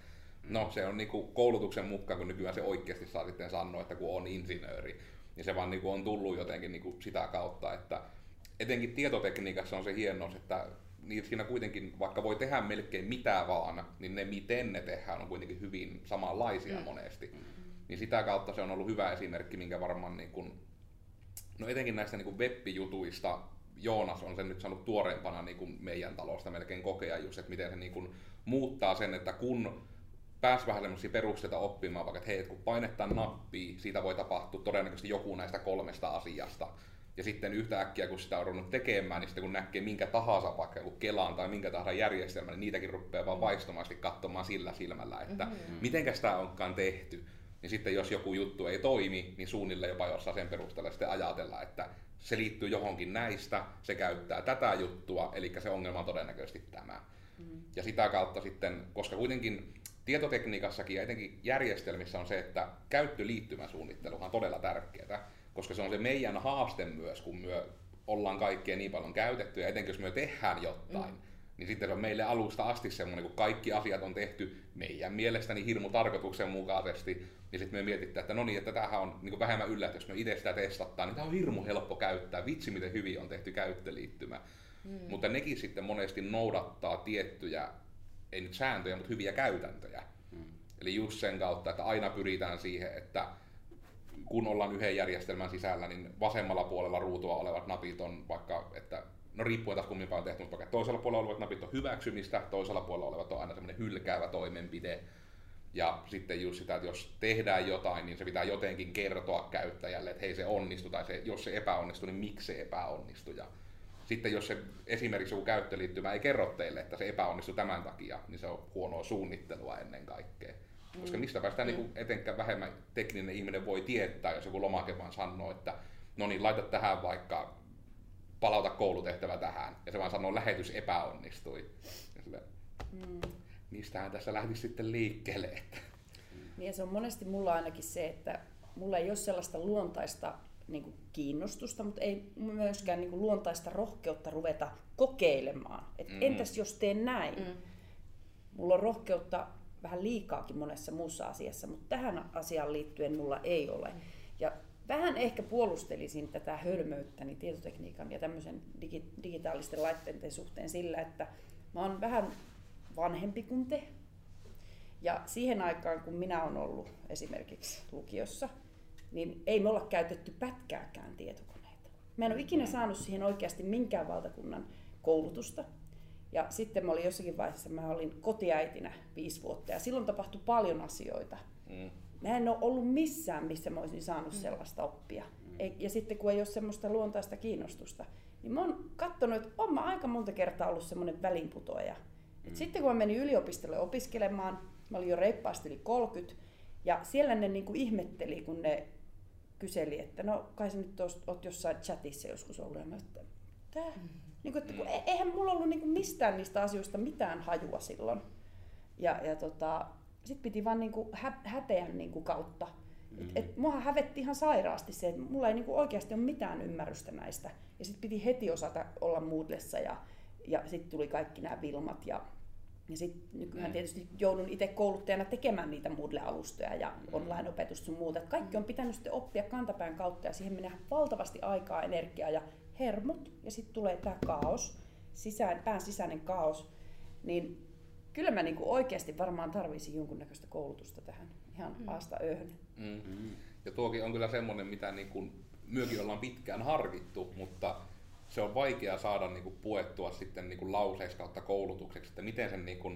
no se on niinku koulutuksen mukaan, kun nykyään se oikeasti saa sitten sanoa, että kun on insinööri. Ja se vaan niinku on tullut jotenkin niinku sitä kautta, että etenkin tietotekniikassa on se hienous, että niin siinä kuitenkin, vaikka voi tehdä melkein mitä vaan, niin ne miten ne tehdään on kuitenkin hyvin samanlaisia mm. monesti. Niin sitä kautta se on ollut hyvä esimerkki, minkä varmaan niin kuin, no etenkin näistä niin web-jutuista Joonas on sen nyt saanut tuoreempana niin kuin meidän talosta melkein kokea just, että miten se niin kuin muuttaa sen, että kun pääs vähän semmoisia perusteita oppimaan, vaikka että hei, kun painettaan nappia, siitä voi tapahtua todennäköisesti joku näistä kolmesta asiasta. Ja sitten yhtäkkiä, kun sitä on ruvennut tekemään, niin sitten kun näkee minkä tahansa, vaikka joku Kelaan tai minkä tahansa järjestelmän, niin niitäkin rupeaa vaan vaistomaisesti katsomaan sillä silmällä, että mm-hmm. mitenkä sitä onkaan tehty. Niin sitten jos joku juttu ei toimi, niin suunnilleen jopa jossain sen perusteella sitten ajatella, että se liittyy johonkin näistä, se käyttää tätä juttua, eli se ongelma on todennäköisesti tämä. Mm. Ja sitä kautta sitten, koska kuitenkin tietotekniikassakin ja etenkin järjestelmissä on se, että käyttöliittymäsuunnitteluhan on todella tärkeää, koska se on se meidän haaste myös, kun me ollaan kaikkea niin paljon käytetty, ja etenkin jos me tehdään jotain, mm. niin sitten se on meille alusta asti semmoinen, kun kaikki asiat on tehty meidän mielestäni hirmu tarkoituksenmukaisesti, niin sitten me mietitään, että no niin, että tämähän on niin vähemmän yllätys, jos me itse sitä testattaa, niin tämä on hirmu helppo käyttää, vitsi miten hyvin on tehty käyttöliittymä. Mm. Mutta nekin sitten monesti noudattaa tiettyjä, ei nyt sääntöjä, mutta hyviä käytäntöjä. Mm. Eli just sen kautta, että aina pyritään siihen, että kun ollaan yhden järjestelmän sisällä, niin vasemmalla puolella ruutua olevat napit on vaikka, että no riippuen taas kummin on tehty, mutta vaikka toisella puolella olevat napit on hyväksymistä, toisella puolella olevat on aina semmoinen hylkäävä toimenpide. Ja sitten just sitä, että jos tehdään jotain, niin se pitää jotenkin kertoa käyttäjälle, että hei se onnistui, tai se, jos se epäonnistui, niin miksi se epäonnistui. Ja sitten jos se esimerkiksi joku käyttöliittymä ei kerro teille, että se epäonnistui tämän takia, niin se on huonoa suunnittelua ennen kaikkea. Koska mistä päästään mm. niin etenkään vähemmän tekninen ihminen voi tietää, jos joku lomake vaan sanoo, että no niin, laita tähän vaikka palauta koulutehtävä tähän. Ja se vaan sanoo, lähetys epäonnistui. Sille, mm. mistähän tässä lähtisi sitten liikkeelle. Että. Niin ja se on monesti mulla ainakin se, että mulla ei ole sellaista luontaista niin kuin kiinnostusta, mutta ei myöskään niin kuin luontaista rohkeutta ruveta kokeilemaan. Et mm. Entäs jos teen näin? Mm. Mulla on rohkeutta vähän liikaakin monessa muussa asiassa, mutta tähän asiaan liittyen mulla ei ole. Mm. Ja vähän ehkä puolustelisin tätä hölmöyttäni tietotekniikan ja tämmöisen digi- digitaalisten laitteiden suhteen sillä, että mä oon vähän vanhempi kuin te. Ja siihen aikaan, kun minä olen ollut esimerkiksi lukiossa, niin ei me olla käytetty pätkääkään tietokoneita. Mä en ole ikinä saanut siihen oikeasti minkään valtakunnan koulutusta. Ja sitten mä olin jossakin vaiheessa, mä olin kotiäitinä viisi vuotta ja silloin tapahtui paljon asioita. Mm. Mä en ole ollut missään, missä mä olisin saanut mm. sellaista oppia. Mm. Ja sitten kun ei ole semmoista luontaista kiinnostusta, niin mä oon katsonut, että on mä aika monta kertaa ollut semmoinen välinputoaja. Mm. Et sitten kun mä menin yliopistolle opiskelemaan, mä olin jo reippaasti yli 30, ja siellä ne niinku ihmetteli, kun ne kyseli, että no kai sä nyt oot jossain chatissa joskus ollut. Ja mä että tää? Mm. Niin kuin, että kun, e- eihän mulla ollut niin kuin mistään niistä asioista mitään hajua silloin. Ja, ja tota, sitten piti vaan niin kuin hä, häteän niin kuin kautta. Mm-hmm. Et, et, muahan hävetti ihan sairaasti se, että mulla ei niin kuin oikeasti ole mitään ymmärrystä näistä. Ja sitten piti heti osata olla Moodlessa ja, ja sitten tuli kaikki nämä Vilmat ja ja sitten nykyään mm. tietysti joudun itse kouluttajana tekemään niitä Moodle-alustoja ja mm. online-opetusta sun muuta. kaikki on pitänyt sitten oppia kantapään kautta ja siihen menee valtavasti aikaa, energiaa ja hermot. Ja sitten tulee tämä kaos, sisään, pään sisäinen kaos. Niin kyllä mä niinku oikeasti varmaan tarvisin jonkunnäköistä koulutusta tähän ihan mm. aasta ööhön. Mm. Mm. Ja tuokin on kyllä semmoinen, mitä niinku myökin ollaan pitkään harkittu, mutta se on vaikea saada niinku puettua sitten niinku lauseeksi kautta koulutukseksi, että miten sen niinku,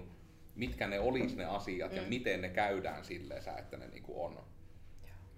mitkä ne olisi ne asiat mm. ja miten ne käydään silleen, että ne niinku on.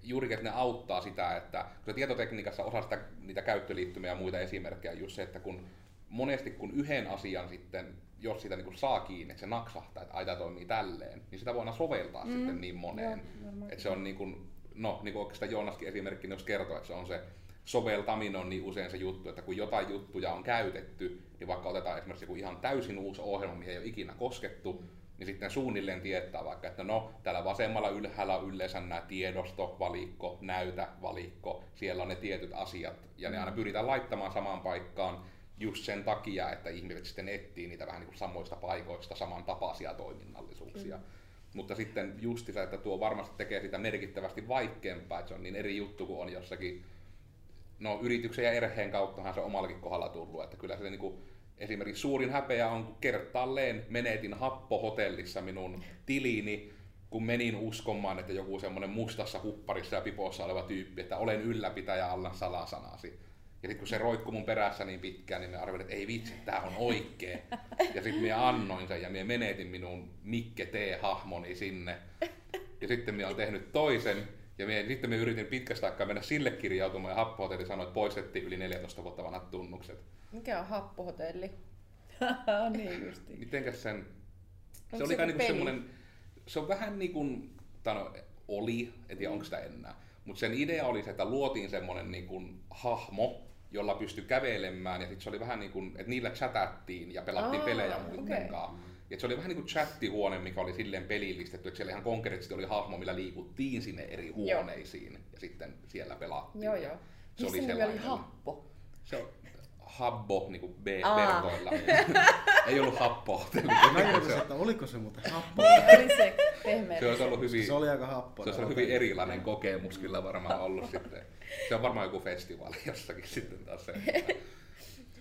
Juurikin, että ne auttaa sitä, että kun tietotekniikassa osa sitä, niitä käyttöliittymiä ja muita esimerkkejä just se, että kun monesti kun yhden asian sitten, jos sitä niin saa kiinni, että se naksahtaa, että aita toimii tälleen, niin sitä voidaan soveltaa mm. sitten niin moneen. että se on niin kuin, no niin kuin oikeastaan Joonaskin esimerkki, jos kertoo, että se on se soveltaminen on niin usein se juttu, että kun jotain juttuja on käytetty, niin vaikka otetaan esimerkiksi joku ihan täysin uusi ohjelma, mihin ei ole ikinä koskettu, niin sitten suunnilleen tietää vaikka, että no täällä vasemmalla ylhäällä on yleensä nämä tiedosto, valikko, näytä, valikko, siellä on ne tietyt asiat, ja ne aina pyritään laittamaan samaan paikkaan just sen takia, että ihmiset sitten etsii niitä vähän niin kuin samoista paikoista samantapaisia toiminnallisuuksia. Mm. Mutta sitten justissa, että tuo varmasti tekee sitä merkittävästi vaikeampaa, että se on niin eri juttu kuin on jossakin no yrityksen ja erheen kauttahan se on omallakin kohdalla tullut, että kyllä se niin kuin, esimerkiksi suurin häpeä on, kun kertaalleen menetin happohotellissa minun tiliini, kun menin uskomaan, että joku semmoinen mustassa hupparissa ja pipossa oleva tyyppi, että olen ylläpitäjä alla salasanasi. Ja sitten kun se roikkui mun perässä niin pitkään, niin me arvelin, että ei vitsi, tämä on oikee. Ja sitten minä annoin sen ja minä menetin minun Mikke T-hahmoni sinne. Ja sitten minä olen tehnyt toisen, ja me, sitten me yritin pitkästä aikaa mennä sille kirjautumaan ja happohotelli sanoi, että poistettiin yli 14 vuotta vanhat tunnukset. Mikä on happohotelli? *laughs* niin justiin. Mitenkäs sen... Onko se oli se niinku semmoinen... Se on vähän niin kuin... No, oli, en tiedä mm. onko sitä enää. Mutta sen idea oli se, että luotiin semmoinen niin kuin hahmo, jolla pystyi kävelemään ja sitten se oli vähän niin kuin, että niillä chatattiin ja pelattiin Aa, pelejä muiden okay. Et se oli vähän niin kuin chattihuone, mikä oli silleen pelillistetty, että siellä ihan konkreettisesti oli hahmo, millä liikuttiin sinne eri huoneisiin joo. ja sitten siellä pelattiin. Joo, joo. Se oli, oli happo? Se on habbo niin kuin B-verkoilla. *laughs* Ei ollut happo. se, että oliko se muuten happo? oli se pehmeä. Se olisi ollut hyvin, se oli aika happo. Se olisi ollut hyvin erilainen kokemus kyllä varmaan *laughs* ollut sitten. Se on varmaan joku festivaali *laughs* jossakin sitten taas se.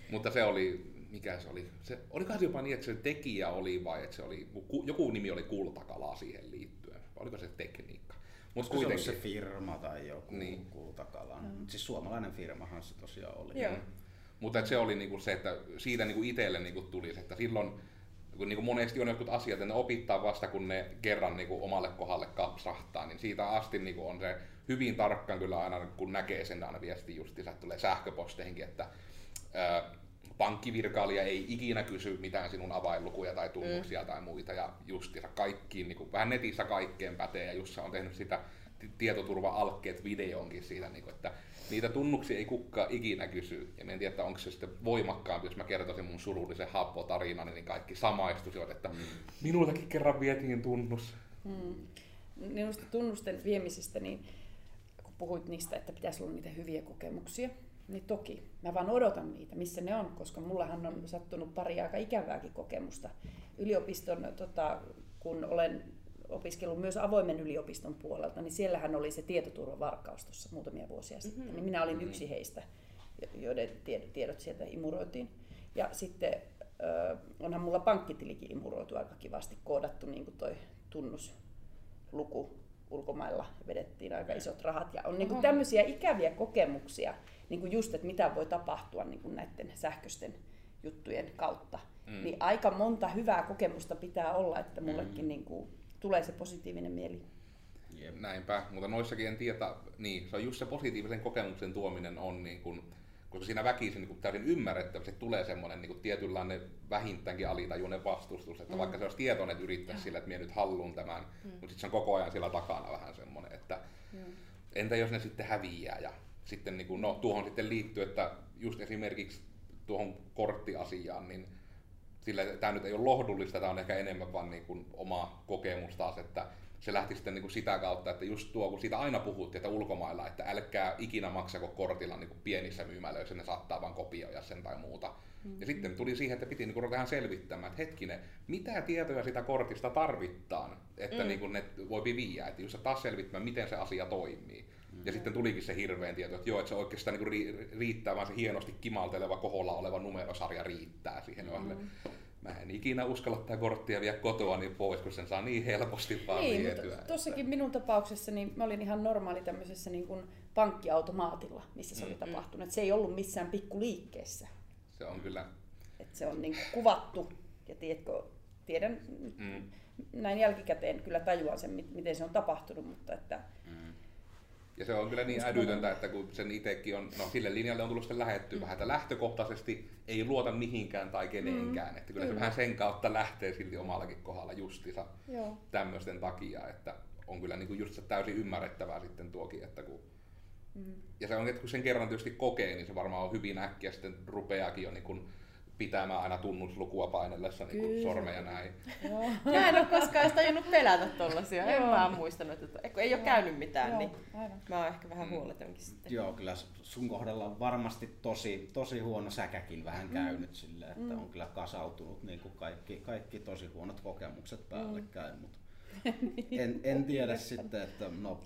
Mutta se oli, mikä se oli? Se, olikohan se jopa niin, että se tekijä oli vai että se oli, joku nimi oli kultakala siihen liittyen. Oliko se tekniikka? Mut kuitenkin... se firma tai joku niin. kultakala. Mm. Siis suomalainen firmahan se tosiaan oli. Joo. Mutta se oli niinku se, että siitä niinku itselle niinku tuli se, että silloin kun niinku monesti on jotkut asiat, että ne opittaa vasta kun ne kerran niinku omalle kohdalle kapsahtaa, niin siitä asti niinku on se hyvin tarkkaan kyllä aina, kun näkee sen aina viesti justiinsa, tulee sähköposteihinkin, että ää, pankkivirkailija ei ikinä kysy mitään sinun avainlukuja tai tunnuksia mm. tai muita, ja justiinsa kaikkiin, niin kuin, vähän netissä kaikkeen pätee, ja Jussa on tehnyt sitä tietoturva-alkkeet videonkin siitä, niin kuin, että niitä tunnuksia ei kukaan ikinä kysy. Ja en tiedä, onko se sitten voimakkaampi, jos mä kertoisin mun surullisen happo-tarinan, niin kaikki samaistuisivat, että mm. minultakin kerran vietiin tunnus. Mm. Minusta tunnusten viemisestä, niin kun puhuit niistä, että pitäisi olla niitä hyviä kokemuksia, niin toki. Mä vaan odotan niitä, missä ne on, koska mullahan on sattunut pari aika ikävääkin kokemusta. Yliopiston, tota, kun olen opiskellut myös avoimen yliopiston puolelta, niin siellähän oli se tietoturvavarkaus tuossa muutamia vuosia mm-hmm. sitten. Niin minä olin mm-hmm. yksi heistä, joiden tiedot sieltä imuroitiin. Ja sitten äh, onhan mulla pankkitilikin imuroitu aika kivasti, koodattu niin kuin toi tunnusluku ulkomailla vedettiin aika isot rahat. Ja on niin kuin tämmöisiä ikäviä kokemuksia, niin kuin just, että mitä voi tapahtua niin kuin näiden sähköisten juttujen kautta. Mm. Niin aika monta hyvää kokemusta pitää olla, että mullekin mm. niin kuin tulee se positiivinen mieli. Jep. Näinpä, mutta noissakin en tiedä, niin se on just se positiivisen kokemuksen tuominen on niin kuin, koska siinä väkisin niin täysin ymmärrettävästi tulee semmoinen niin tietynlainen vähintäänkin alitajuinen vastustus, että mm. vaikka se olisi tietoinen, että yrittäisi sillä, että minä nyt hallun tämän, mm. mutta sitten se on koko ajan siellä takana vähän semmoinen, että mm. entä jos ne sitten häviää ja sitten niin kuin, no tuohon sitten liittyy, että just esimerkiksi tuohon korttiasiaan, niin sillä tämä nyt ei ole lohdullista, tämä on ehkä enemmän vaan niin kuin oma kokemus taas, että se lähti sitten niin kuin sitä kautta, että just tuo, kun siitä aina puhuttiin, että ulkomailla, että älkää ikinä maksako kortilla niin kuin pienissä myymälöissä, ne saattaa vain kopioida sen tai muuta. Mm-hmm. Ja sitten tuli siihen, että piti niin kuin ruveta selvittämään, että hetkinen, mitä tietoja sitä kortista tarvitaan, että mm. niin kuin ne voi viiä, että just taas selvittämään, miten se asia toimii. Mm-hmm. Ja sitten tulikin se hirveän tieto, että joo, että se oikeastaan niin kuin riittää, vaan se hienosti kimalteleva koholla oleva numerosarja riittää siihen. Mm-hmm mä en ikinä uskalla tätä korttia vielä kotoa niin pois, kun sen saa niin helposti vaan niin, vietyä. Mutta tossakin minun tapauksessa niin mä olin ihan normaali tämmöisessä niin kuin pankkiautomaatilla, missä se oli mm-hmm. tapahtunut. Et se ei ollut missään pikkuliikkeessä. Se on kyllä. Et se on niin kuin kuvattu ja tiedätkö, tiedän mm. näin jälkikäteen kyllä tajuan sen, miten se on tapahtunut, mutta että mm ja se on kyllä niin älytöntä, että kun sen itsekin on, no sille linjalle on tullut sitten lähetty mm. vähän, että lähtökohtaisesti ei luota mihinkään tai keneenkään. Mm. Että kyllä, kyllä se vähän sen kautta lähtee silti omallakin kohdalla justissa tämmöisten takia, että on kyllä niin kuin just se täysin ymmärrettävää sitten tuokin, että kun Mm. Ja se on, että kun sen kerran tietysti kokee, niin se varmaan on hyvin äkkiä sitten rupeakin jo niin kuin pitämään aina tunnuslukua painellessa niin kuin sormeja näin. Joo. *laughs* Mä en ole koskaan edes tajunnut pelätä tollasia. en mä muistanut, että ei ole käynyt mitään, Joo, niin aivan. mä oon ehkä vähän mm. huoletonkin sitten. Joo, kyllä sun kohdalla on varmasti tosi, tosi huono säkäkin vähän mm. käynyt silleen, että mm. on kyllä kasautunut niin kuin kaikki, kaikki tosi huonot kokemukset päällekkäin, mm. mutta *laughs* en, en tiedä sitten, että no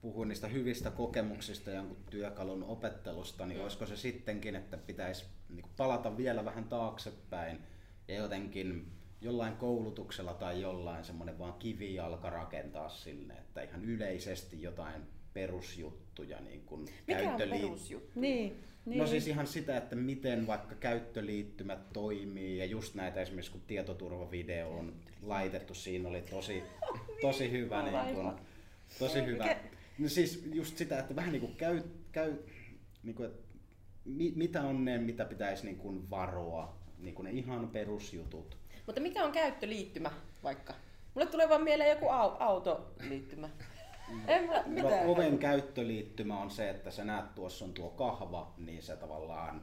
puhuin niistä hyvistä kokemuksista jonkun työkalun opettelusta, niin mm. olisiko se sittenkin, että pitäisi niin palata vielä vähän taaksepäin ja jotenkin jollain koulutuksella tai jollain semmoinen vaan kivijalka rakentaa sinne, että ihan yleisesti jotain perusjuttuja. Niin kuin Mikä käyttöli- on perusjuttu? Niin, niin. No siis ihan sitä, että miten vaikka käyttöliittymät toimii ja just näitä esimerkiksi kun tietoturvavideo on laitettu, siinä oli tosi, *laughs* tosi hyvä, niin kuin, tosi hyvä. No siis just sitä, että vähän niin kuin käy, käy niin kuin, että mi, mitä on ne, mitä pitäisi niin kuin varoa, niin kuin ne ihan perusjutut. Mutta mikä on käyttöliittymä vaikka? Mulle tulee vaan mieleen joku au, autoliittymä. En mä, no, oven käyttöliittymä on se, että sä näet tuossa on tuo kahva, niin sä tavallaan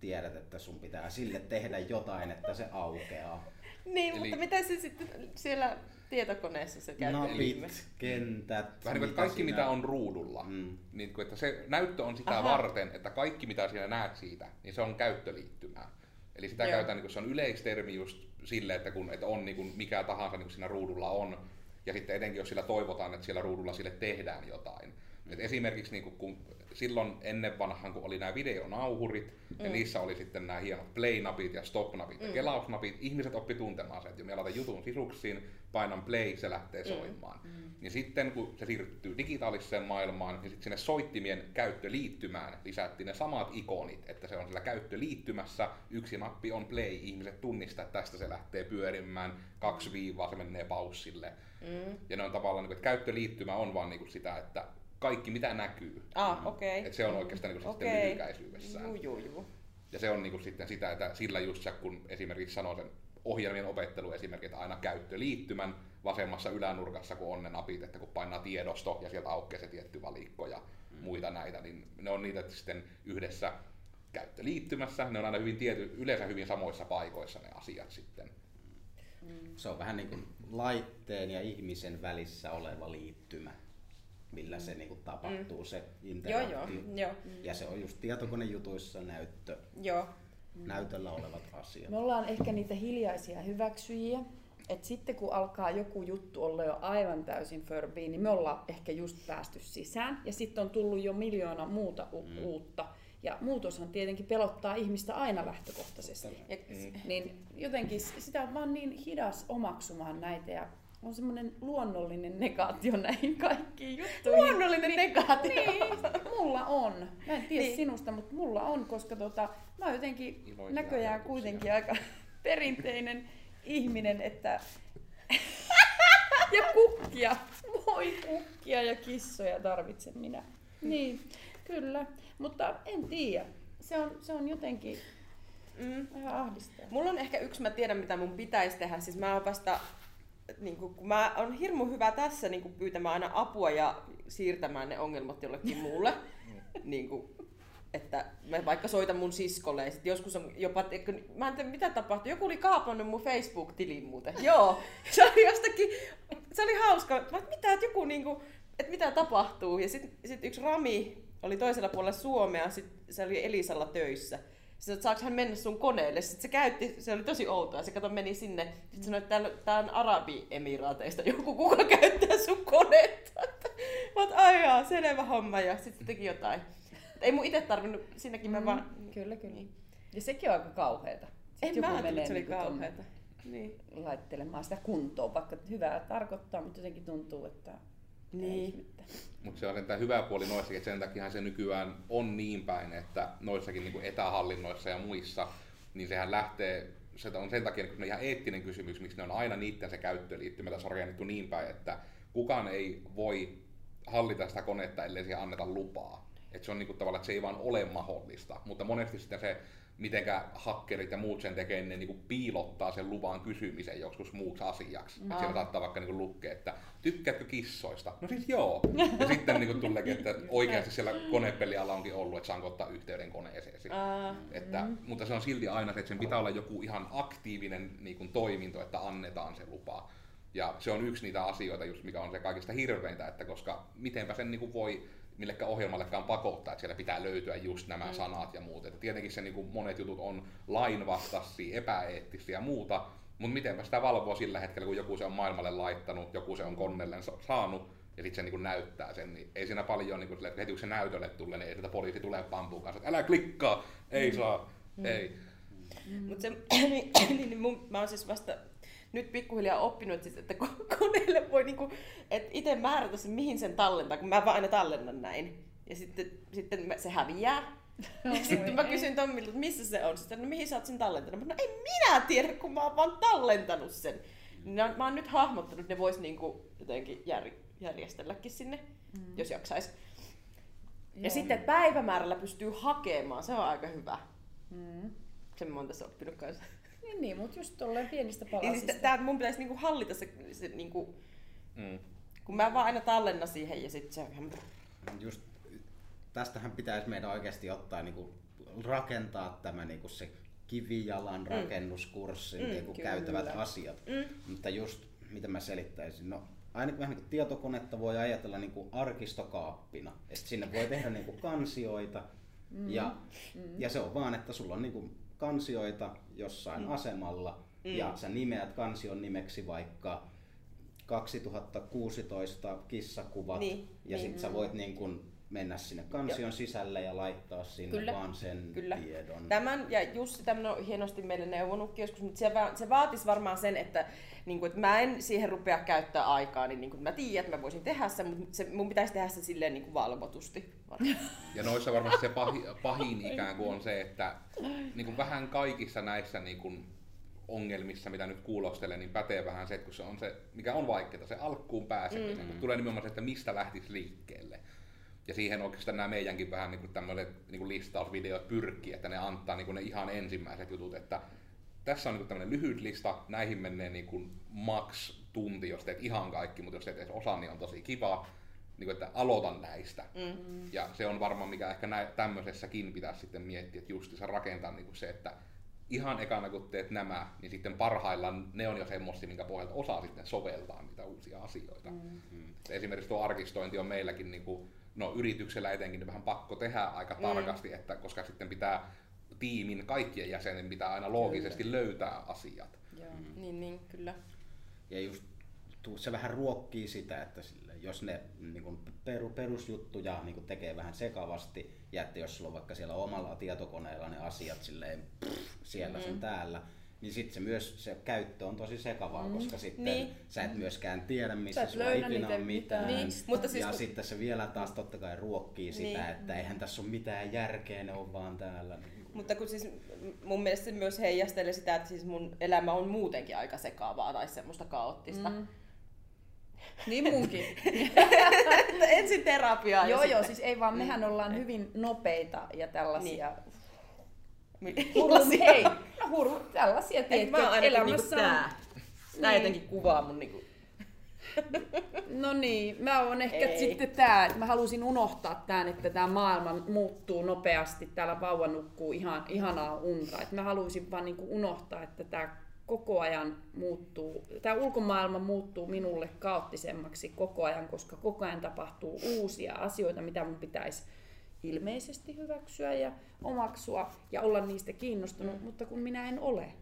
tiedät, että sun pitää sille tehdä jotain, että se aukeaa. Niin, Eli... mutta mitä se sitten siellä tietokoneessa se käyttöelimen. Napit, kentät. Vähän niin kuin kaikki siinä... mitä on ruudulla. Mm. Niin kuin, että se näyttö on sitä Aha. varten, että kaikki mitä sinä näet siitä, niin se on käyttöliittymää. Eli sitä Joo. käytetään, niin kuin se on yleistermi just sille, että, kun, että on niin kuin mikä tahansa niin kuin siinä ruudulla on. Ja sitten etenkin jos sillä toivotaan, että siellä ruudulla sille tehdään jotain. Mm. Et esimerkiksi niin kuin, kun silloin ennen vanhan, kun oli nämä videonauhurit, mm. ja niissä oli sitten nämä hienot play-napit ja stop-napit mm. ja kelausnapit, ihmiset oppi tuntemaan sen, että jos me laitan jutun sisuksiin, painan play, se lähtee mm. soimaan. Mm. Niin sitten kun se siirtyy digitaaliseen maailmaan, niin sitten sinne soittimien käyttöliittymään lisättiin ne samat ikonit, että se on siellä käyttöliittymässä, yksi nappi on play, ihmiset tunnistaa, että tästä se lähtee pyörimään, kaksi viivaa se menee paussille. Mm. Ja ne on tavallaan, niin että käyttöliittymä on vaan niin sitä, että kaikki mitä näkyy. Ah, okei. Okay. se on oikeastaan niin okay. sitten lyhykäisyydessään. Juu, juu, juu. Ja se on niin kuin sitten sitä, että sillä just se, kun esimerkiksi sanoo sen ohjelmien opettelu esimerkiksi, että aina käyttöliittymän vasemmassa ylänurkassa, kun on ne napit, että kun painaa tiedosto ja sieltä aukeaa se tietty valikko ja mm. muita näitä, niin ne on niitä sitten yhdessä käyttöliittymässä. Ne on aina hyvin tiety, yleensä hyvin samoissa paikoissa ne asiat sitten. Mm. Se on vähän niin kuin laitteen ja ihmisen välissä oleva liittymä millä se niin kuin, tapahtuu mm. se interaktio. Joo, joo, joo. Ja se on just tietokonejutuissa näyttö. Joo. Näytöllä olevat asiat. Me ollaan ehkä niitä hiljaisia hyväksyjiä. Et sitten kun alkaa joku juttu olla jo aivan täysin förbiin, niin me ollaan ehkä just päästy sisään. Ja sitten on tullut jo miljoona muuta u- mm. uutta. Ja muutoshan tietenkin pelottaa ihmistä aina lähtökohtaisesti. Ja, mm. Niin jotenkin sitä on vaan niin hidas omaksumaan näitä. Ja on semmoinen luonnollinen negaatio näihin kaikkiin juttuihin. Luonnollinen niin, negaatio. Niin, mulla on. Mä en tiedä Niin. sinusta, mutta mulla on, koska tota, mä oon jotenkin Iloisia näköjään ajatuksia. kuitenkin aika *laughs* perinteinen ihminen, että ja kukkia, voi kukkia ja kissoja tarvitsen minä. Niin, kyllä. Mutta en tiedä. Se on, se on jotenkin Mm. vähän ahdistavaa. Mulla on ehkä yksi, mä tiedän mitä mun pitäisi tehdä. Siis mä oon vasta, niin kun mä on hirmu hyvä tässä niin pyytämään aina apua ja siirtämään ne ongelmat jollekin muulle. *laughs* niin kuin, että mä vaikka soitan mun siskolle ja sit joskus on jopa, mä en tiedä mitä tapahtui, joku oli kaapannut mun Facebook-tilin muuten. *laughs* Joo, se oli jostakin, se oli hauska. Mä, mitä, että joku niinku, että mitä tapahtuu. Ja sitten sit yksi Rami oli toisella puolella Suomea, sit se oli Elisalla töissä. Sitten, että saako hän mennä sun koneelle. Sitten se käytti, se oli tosi outoa. Se kato meni sinne. Sitten sanoi, että tää on Arabi-emiraateista joku, kuka *laughs* käyttää sun konetta. Mä oot, ai jaa, selvä homma. Ja sitten se teki jotain. Ei mun itse tarvinnut, siinäkin mä vaan... Kyllä, kyllä. Ja sekin on aika kauheeta. En joku mä ajatellut, että se oli tonne kauheata. Niin. laittelemaan sitä kuntoon, vaikka hyvää tarkoittaa, mutta jotenkin tuntuu, että Niin. Mutta se on sentään hyvä puoli noissakin, että sen takia se nykyään on niin päin, että noissakin niin kuin etähallinnoissa ja muissa, niin sehän lähtee, se on sen takia niin ihan eettinen kysymys, miksi ne on aina niiden se käyttöön liittymällä sorjannettu niin päin, että kukaan ei voi hallita sitä konetta, ellei siihen anneta lupaa. Et se on niin kuin tavallaan, että se ei vaan ole mahdollista, mutta monesti sitten se, mitenkä hakkerit ja muut sen tekee, niin ne niin kuin piilottaa sen luvan kysymisen joskus muuksi asiaksi. Mm. Siellä saattaa vaikka niin lukea, että tykkäätkö kissoista? No siis joo. Ja *laughs* sitten niin tuleekin, että oikeasti siellä konepelialla onkin ollut, että saanko ottaa yhteyden koneeseesi. Aa, Että, mm. Mutta se on silti aina se, että sen pitää olla joku ihan aktiivinen niin kuin, toiminto, että annetaan se lupa. Ja se on yksi niitä asioita, just mikä on se kaikista hirveintä, että koska mitenpä sen niin kuin voi millekään ohjelmallekaan pakottaa, että siellä pitää löytyä just nämä mm. sanat ja muut. Että tietenkin se niin kuin monet jutut on lainvastaisia, epäeettisiä ja muuta, mutta mitenpä sitä valvoo sillä hetkellä, kun joku se on maailmalle laittanut, joku se on konnelle sa- saanut, ja sitten se niin kuin näyttää sen, niin ei siinä paljon, niin kuin, että heti kun se näytölle tulee, niin ei sitä poliisi tulee pampuun kanssa, että älä klikkaa, ei saa, ei. Mutta se, *clears throat* niin, niin, niin mun, mä oon siis vasta nyt pikkuhiljaa oppinut, siis, että ko- *laughs* koneelle voi niinku, et itse määrätä sen, mihin sen tallentaa, kun mä vaan aina tallennan näin. Ja sitten, sitten se häviää. Ja *laughs* sitten mä kysyn Tommilta, että missä se on. Sitten, no mihin sä oot sen tallentanut? Mä, no en minä tiedä, kun mä oon vaan tallentanut sen. On, mä oon nyt hahmottanut, että ne vois niinku jotenkin jär, järjestelläkin sinne, mm. jos jaksais. Ja Joo. sitten että päivämäärällä pystyy hakemaan, se on aika hyvä. Mm. Sen mä oon tässä oppinut kanssa. Niin, niin, mutta just tolleen pienistä Niin palasista. siis tää, mun pitäisi niinku hallita se, se niinku, Mm. kun mä vaan aina tallennan siihen ja sit se Just, tästähän pitäisi meidän oikeasti ottaa niinku, rakentaa tämä niinku se kivijalan rakennuskurssin Mm, niinku käytävät asiat. Mm. Mutta just, mitä mä selittäisin, no aina vähän niin kuin tietokonetta voi ajatella niin kuin arkistokaappina. Et sinne voi tehdä niin kuin kansioita mm. Ja, mm. ja se on vaan, että sulla on niin kuin kansioita jossain mm. asemalla mm. ja sä nimeät kansion nimeksi vaikka 2016 kissakuvat Niin, ja niin. sit sä voit niin kuin mennä sinne kansion sisälle ja laittaa sinne Kyllä, vaan sen Kyllä. tiedon. Tämän, ja Jussi tämän on hienosti meille neuvonutkin joskus, mutta se, va- se vaatisi varmaan sen, että, niin kuin, että mä en siihen rupea käyttää aikaa, niin, niin kuin mä tiedän, että mä voisin tehdä sen, mutta se, mun pitäisi tehdä se silleen niin kuin valvotusti. Ja noissa varmasti se pahin, pahin ikään kuin on se, että niin kuin vähän kaikissa näissä niin kuin ongelmissa, mitä nyt kuulostelen, niin pätee vähän se, että kun se on se, mikä on vaikeaa, se alkuun pääseminen, mm. kun tulee nimenomaan se, että mistä lähtisi liikkeelle. Ja siihen oikeastaan nämä meidänkin vähän niin kuin tämmöiset niin kuin listausvideot pyrkii, että ne antaa niin kuin ne ihan ensimmäiset jutut, että tässä on niin tämmöinen lyhyt lista, näihin menee niin kuin max tunti, jos teet ihan kaikki, mutta jos teet edes osa, niin on tosi kiva. Niin kuin, että aloitan näistä. Mm. Ja se on varmaan, mikä ehkä nä- tämmöisessäkin pitäisi sitten miettiä, että just se rakentaa niin kuin se, että ihan ekana kun teet nämä, niin sitten parhaillaan ne on jo semmoisia, minkä pohjalta osaa sitten soveltaa niitä uusia asioita. Mm. Esimerkiksi tuo arkistointi on meilläkin, niin kuin, no yrityksellä etenkin, niin vähän pakko tehdä aika tarkasti, että, koska sitten pitää tiimin kaikkien jäsenen pitää aina loogisesti kyllä. löytää asiat. Joo. Niin, niin, kyllä. Ja just se vähän ruokkii sitä, että sille, jos ne niin kuin peru, perusjuttuja niin kuin tekee vähän sekavasti, ja että jos sulla on vaikka siellä omalla tietokoneella ne asiat silleen, pff, siellä Mm. sun täällä, niin sitten se myös se käyttö on tosi sekavaa, mm. koska sitten Niin. sä et myöskään tiedä, missä sulla ikinä niitä on mitään. mitään. Niin, mutta siis ja kun- sitten se vielä taas totta kai ruokkii sitä, Niin. että eihän tässä ole mitään järkeä, ne on vaan täällä. Niin Mutta kun siis mun mielestä se myös heijastelee sitä, että siis mun elämä on muutenkin aika sekaavaa tai semmoista kaoottista. Mm. *laughs* Niin munkin. *laughs* Ensin terapiaa joo, joo, siis ei vaan, mehän ollaan hyvin nopeita ja tällaisia. Niin. Hurru, hei, no hurru, tällaisia, tiedätkö, mä niinku elämässä on- tää? Tää Niin. jotenkin kuvaa mun niinku... No niin, mä oon ehkä Ei. sitten tää, että mä halusin unohtaa tämän, että tämä maailma muuttuu nopeasti, täällä vauva nukkuu ihan, ihanaa unta. Et mä haluaisin vaan niinku unohtaa, että tämä koko ajan muuttuu, tämä ulkomaailma muuttuu minulle kaoottisemmaksi koko ajan, koska koko ajan tapahtuu uusia asioita, mitä mun pitäisi ilmeisesti hyväksyä ja omaksua ja olla niistä kiinnostunut, mutta kun minä en ole.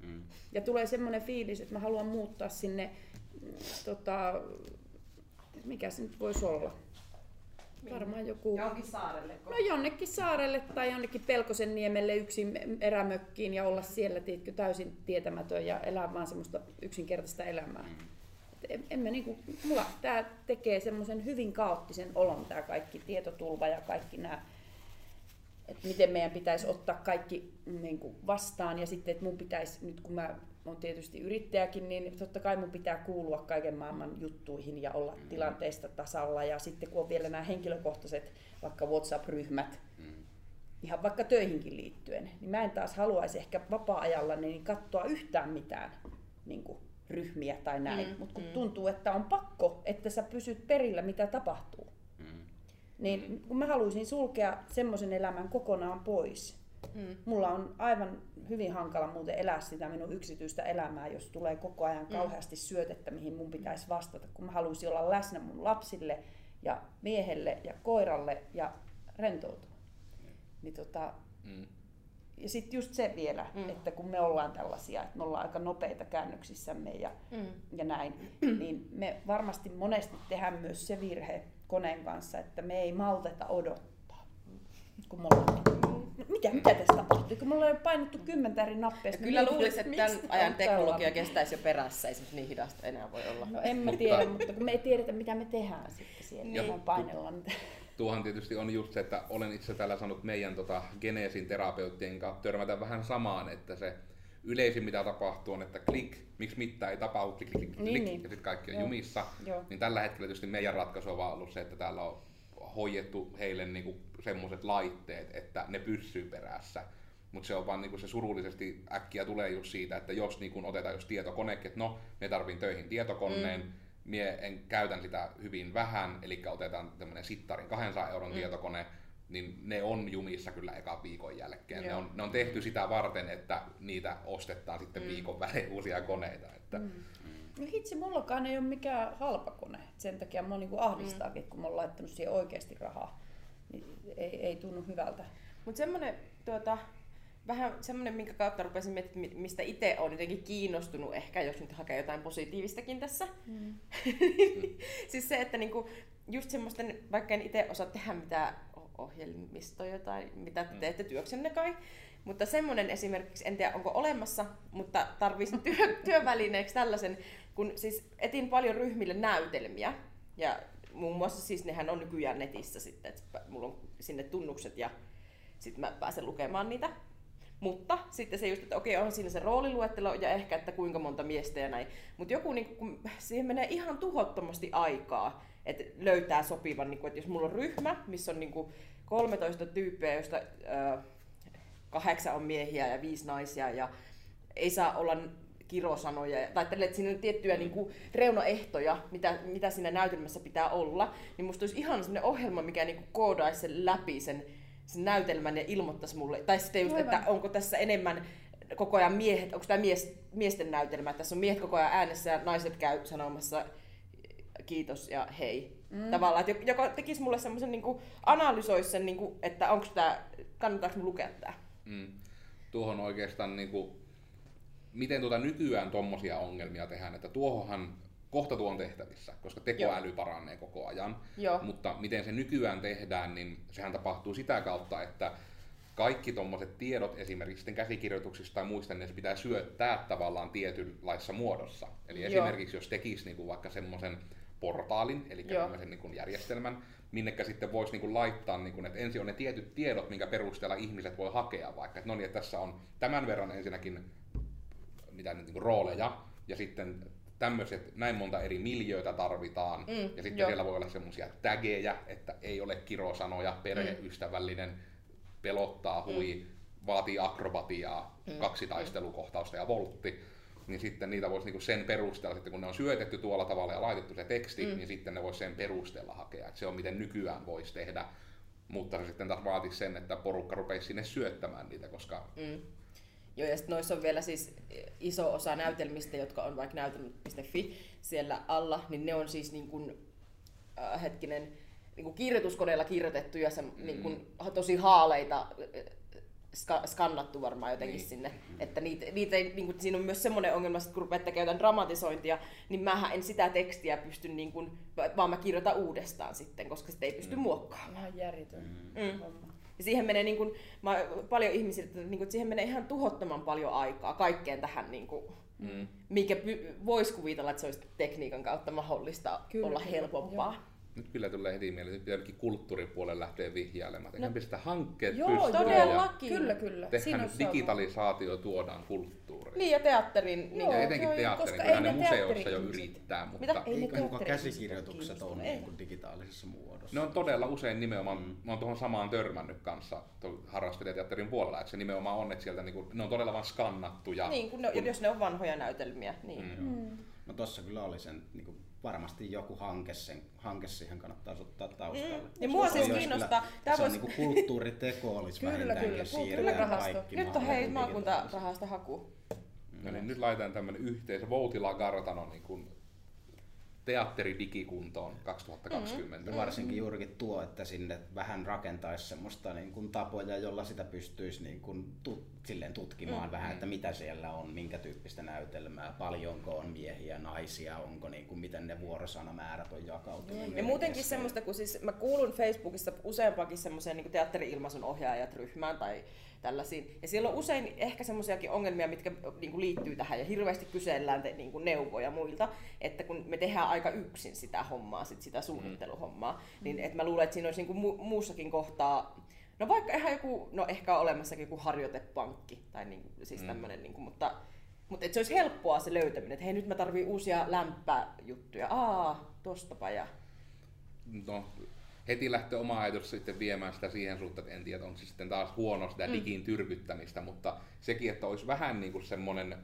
Mm. Ja tulee semmoinen fiilis, että mä haluan muuttaa sinne, mm, tota, mikä se nyt voisi olla? Varmaan joku... Johonkin saarelle. No jonnekin saarelle tai jonnekin Pelkosen niemelle yksin erämökkiin ja olla siellä tiedätkö, täysin tietämätön ja elää vaan semmoista yksinkertaista elämää. Et En, en mä niinku, mulla tää tekee semmoisen hyvin kaoottisen olon tää kaikki tietotulva ja kaikki nämä että miten meidän pitäisi ottaa kaikki niin kuin vastaan ja sitten, että mun pitäisi, nyt kun mä olen tietysti yrittäjäkin, niin totta kai mun pitää kuulua kaiken maailman juttuihin ja olla tilanteesta tasalla ja sitten kun on vielä nämä henkilökohtaiset vaikka WhatsApp-ryhmät, ihan vaikka töihinkin liittyen, niin mä en taas haluaisi ehkä vapaa-ajalla niin katsoa yhtään mitään niin kuin ryhmiä tai näin, mm, mutta kun mm. tuntuu, että on pakko, että sä pysyt perillä, mitä tapahtuu. Mm. Niin kun mä haluaisin sulkea semmoisen elämän kokonaan pois. Mm. Mulla on aivan hyvin hankala muuten elää sitä minun yksityistä elämää, jos tulee koko ajan kauheasti syötettä, mihin mun pitäisi vastata, kun mä haluaisin olla läsnä mun lapsille ja miehelle ja koiralle ja rentoutua. Niin tota, Mm. ja sitten just se vielä, mm. että kun me ollaan tällaisia, että me ollaan aika nopeita käännöksissämme ja, Mm. ja näin, *clears throat* niin me varmasti monesti tehdään myös se virhe koneen kanssa, että me ei malteta odottaa. Kun me ollaan, mitä, mitä tässä tapahtuu? Kun me ollaan jo painettu kymmentä eri nappia. Ja sitten kyllä me luulisin, että tämän ajan on teknologia kestäisi jo perässä, ei niin hidasta enää voi olla. No en mä Mutta- tiedä, mutta kun me ei tiedetä, mitä me tehdään sitten siellä. Niin. Niin. painellaan. Tuohan tietysti on just se, että olen itse täällä saanut meidän tota, geneesin terapeuttien kanssa törmätä vähän samaan, että se yleisin mitä tapahtuu on, että klik, miksi mitään ei tapahdu, klik, klik, klik, Niin, klik, niin. ja sitten kaikki on Joo. jumissa. Joo. Niin tällä hetkellä tietysti meidän ratkaisu on vaan ollut se, että täällä on hoidettu heille niinku semmoiset laitteet, että ne pysyy perässä. Mutta se on vaan niinku se surullisesti äkkiä tulee just siitä, että jos niinku otetaan just tietokonekin, että no, me tarviin töihin tietokoneen, mm. mie en käytän sitä hyvin vähän, eli otetaan tämmöinen Sittarin 200 euron mm. tietokone, niin ne on jumissa kyllä eka viikon jälkeen. Ne on, ne on tehty sitä varten, että niitä ostetaan sitten mm. viikon välein uusia koneita. Että, mm. No hitsi, mullakaan ei ole mikään halpa kone. Sen takia mua niinku ahdistaakin, että kun mä oon laittanut siihen oikeasti rahaa. Niin ei, ei tunnu hyvältä. Mutta semmoinen tuota, vähän semmoinen, minkä kautta rupesin miettimään, mi- mistä itse olen jotenkin kiinnostunut ehkä, jos nyt hakee jotain positiivistakin tässä. Mm. *laughs* siis se, että niinku, just semmoisten, vaikka en itse osaa tehdä mitään ohjelmistoja tai mitä te teette työksenne kai, mutta semmoinen esimerkiksi, en tiedä onko olemassa, mutta tarvitsin työ, *laughs* työvälineeksi tällaisen, kun siis etin paljon ryhmille näytelmiä, ja muun muassa siis nehän on nykyään netissä sitten, että mulla on sinne tunnukset ja sitten mä pääsen lukemaan niitä. Mutta sitten se just, että okei, on siinä se rooliluettelo ja ehkä, että kuinka monta miestä ja näin. Mutta joku, niin kun siihen menee ihan tuhottomasti aikaa, että löytää sopivan, niin kun, että jos mulla on ryhmä, missä on niin kun 13 tyyppiä, joista ö, kahdeksan on miehiä ja viisi naisia ja ei saa olla kirosanoja, tai että siinä on tiettyjä niin kuin, reunaehtoja, mitä, mitä siinä näytelmässä pitää olla, niin musta olisi ihan sellainen ohjelma, mikä niin kuin, koodaisi sen läpi sen, sen näytelmän ja ilmoittaisi mulle, tai sitten just, Aivan. että onko tässä enemmän koko ajan miehet, onko tämä mies, miesten näytelmä, että tässä on miehet koko ajan äänessä ja naiset käy sanomassa kiitos ja hei. Mm. Tavallaan, että joka tekisi mulle semmoisen, niin analysoisi sen, niin kuin, että onko tämä, kannattaako lukea tämä. Mm. Tuohon oikeastaan, niin kuin, miten tuota nykyään tommosia ongelmia tehdään, että tuohonhan kohta tuo on tehtävissä, koska tekoäly paranee koko ajan. Joo. Mutta miten se nykyään tehdään, niin sehän tapahtuu sitä kautta, että kaikki tuommoiset tiedot esimerkiksi käsikirjoituksista tai muista, niin se pitää syöttää tavallaan tietynlaissa muodossa. Eli Joo. esimerkiksi jos tekisi niin kuin vaikka semmoisen portaalin, eli Joo. tämmöisen niin kuin järjestelmän, minnekä sitten voisi niin kuin laittaa, niin kuin, että ensin on ne tietyt tiedot, minkä perusteella ihmiset voi hakea vaikka, että no niin, että tässä on tämän verran ensinnäkin mitä nyt niin rooleja, ja sitten tämmöiset, näin monta eri miljöitä tarvitaan, Mm, ja sitten joo. siellä voi olla semmoisia tägejä, että ei ole kirosanoja, perheystävällinen, pelottaa, hui, vaatii akrobatiaa, kaksi taistelukohtausta ja voltti, niin sitten niitä voisi niinku sen perusteella, sitten kun ne on syötetty tuolla tavalla ja laitettu se teksti, niin sitten ne voisi sen perusteella hakea. Et se on miten nykyään voisi tehdä, mutta se sitten taas vaatisi sen, että porukka rupeisi sinne syöttämään niitä, koska Mm. Joo, ja sitten noissa on vielä siis iso osa näytelmistä, jotka on vaikka näytelmät.fi siellä alla, niin ne on siis niin kuin, äh, hetkinen, niin kuin kirjoituskoneella kirjoitettuja, se, mm. niin kuin, tosi haaleita, äh, ska, skannattu varmaan jotenkin Niin. sinne. Että niitä, niitä ei, niin kuin, siinä on myös semmoinen ongelma, että kun rupeat tekemään jotain dramatisointia, niin mähän en sitä tekstiä pysty, niin kuin, vaan mä kirjoitan uudestaan sitten, koska sitä ei pysty muokkaamaan. Ihan järjetön Mm. homma. Ja siihen menee niin kuin, mä, paljon ihmisiltä, että niin kuin, että siihen menee ihan tuhottoman paljon aikaa kaikkeen tähän, niin kuin, mm, mikä voisi kuvitella, että se olisi tekniikan kautta mahdollista Kyllä, olla kyllä, helpompaa. Nyt kyllä tulee heti mieleen, että pitää kulttuuripuolelle lähteä vihjailemaan. No. pistää hankkeet Joo, pystyyn todellakin. ja Kyllä, kyllä. tehdään Siinä nyt digitalisaatio tuodaan kulttuuriin. Niin, ja teatterin... Niin, Joo, ja etenkin joo, teatterin, koska ei ne ne museoissa jo yrittää, mutta Mitä? Ei ne teatteri- käsikirjoitukset on niin kuin digitaalisessa muodossa. ne on todella usein nimenomaan, mm. mä oon tuohon samaan törmännyt kanssa tuolla harrastelijateatterin puolella, että se nimenomaan on, että sieltä niinku, ne on todella vaan skannattuja. niin kun ne, kun- jos ne on vanhoja näytelmiä. Niin. Mm. Mm. No tossa kyllä oli sen, niin kuin, varmasti joku hanke, sen, hanke siihen kannattaa ottaa taustalle. Mm. Ja mua Se siis kiinnostaa- Kyllä, tää se on niin kuin kulttuuriteko olisi *laughs* Kyllä, vähintäänkin, kyllä, kaikki Nyt on hei maakuntarahasta haku. No niin, nyt laitetaan tämmönen yhteisö Voutila Kartano niin kuin teatteridigikuntoon 2020. Ja varsinkin juurikin tuo, että sinne vähän rakentaisi semmoista niin kuin tapoja, jolla sitä pystyisi niin kuin tut, silleen tutkimaan mm. vähän, että mitä siellä on, minkä tyyppistä näytelmää, paljonko on miehiä, naisia, onko niin kuin, miten ne vuorosanamäärät on jakautunut. Ja niiden muutenkin kesken. semmoista, kun siis mä kuulun Facebookissa useampakin semmoiseen niin teatteri-ilmaisun ohjaajat ryhmään tai tällaisiin. Ja siellä on usein ehkä semmoisiakin ongelmia, mitkä niin kuin liittyy tähän ja hirveästi kysellään te, niin kuin neuvoja muilta, että kun me tehdään aika yksin sitä hommaa, sit sitä suunnitteluhommaa, mm. niin että mä luulen, että siinä olisi niin kuin mu- muussakin kohtaa No vaikka ihan joku, no ehkä on olemassakin joku harjoitepankki, tai niin, siis Mm. tämmöinen, niin kuin, mutta, mutta se olisi helppoa se löytäminen, että hei nyt mä tarvii uusia lämpäjuttuja, aa, tostapa ja No, heti lähtee oma ajatus sitten viemään sitä siihen suuntaan, että en tiedä, onko se sitten taas huono sitä digin tyrkyttämistä, mutta sekin, että olisi vähän niin kuin semmoinen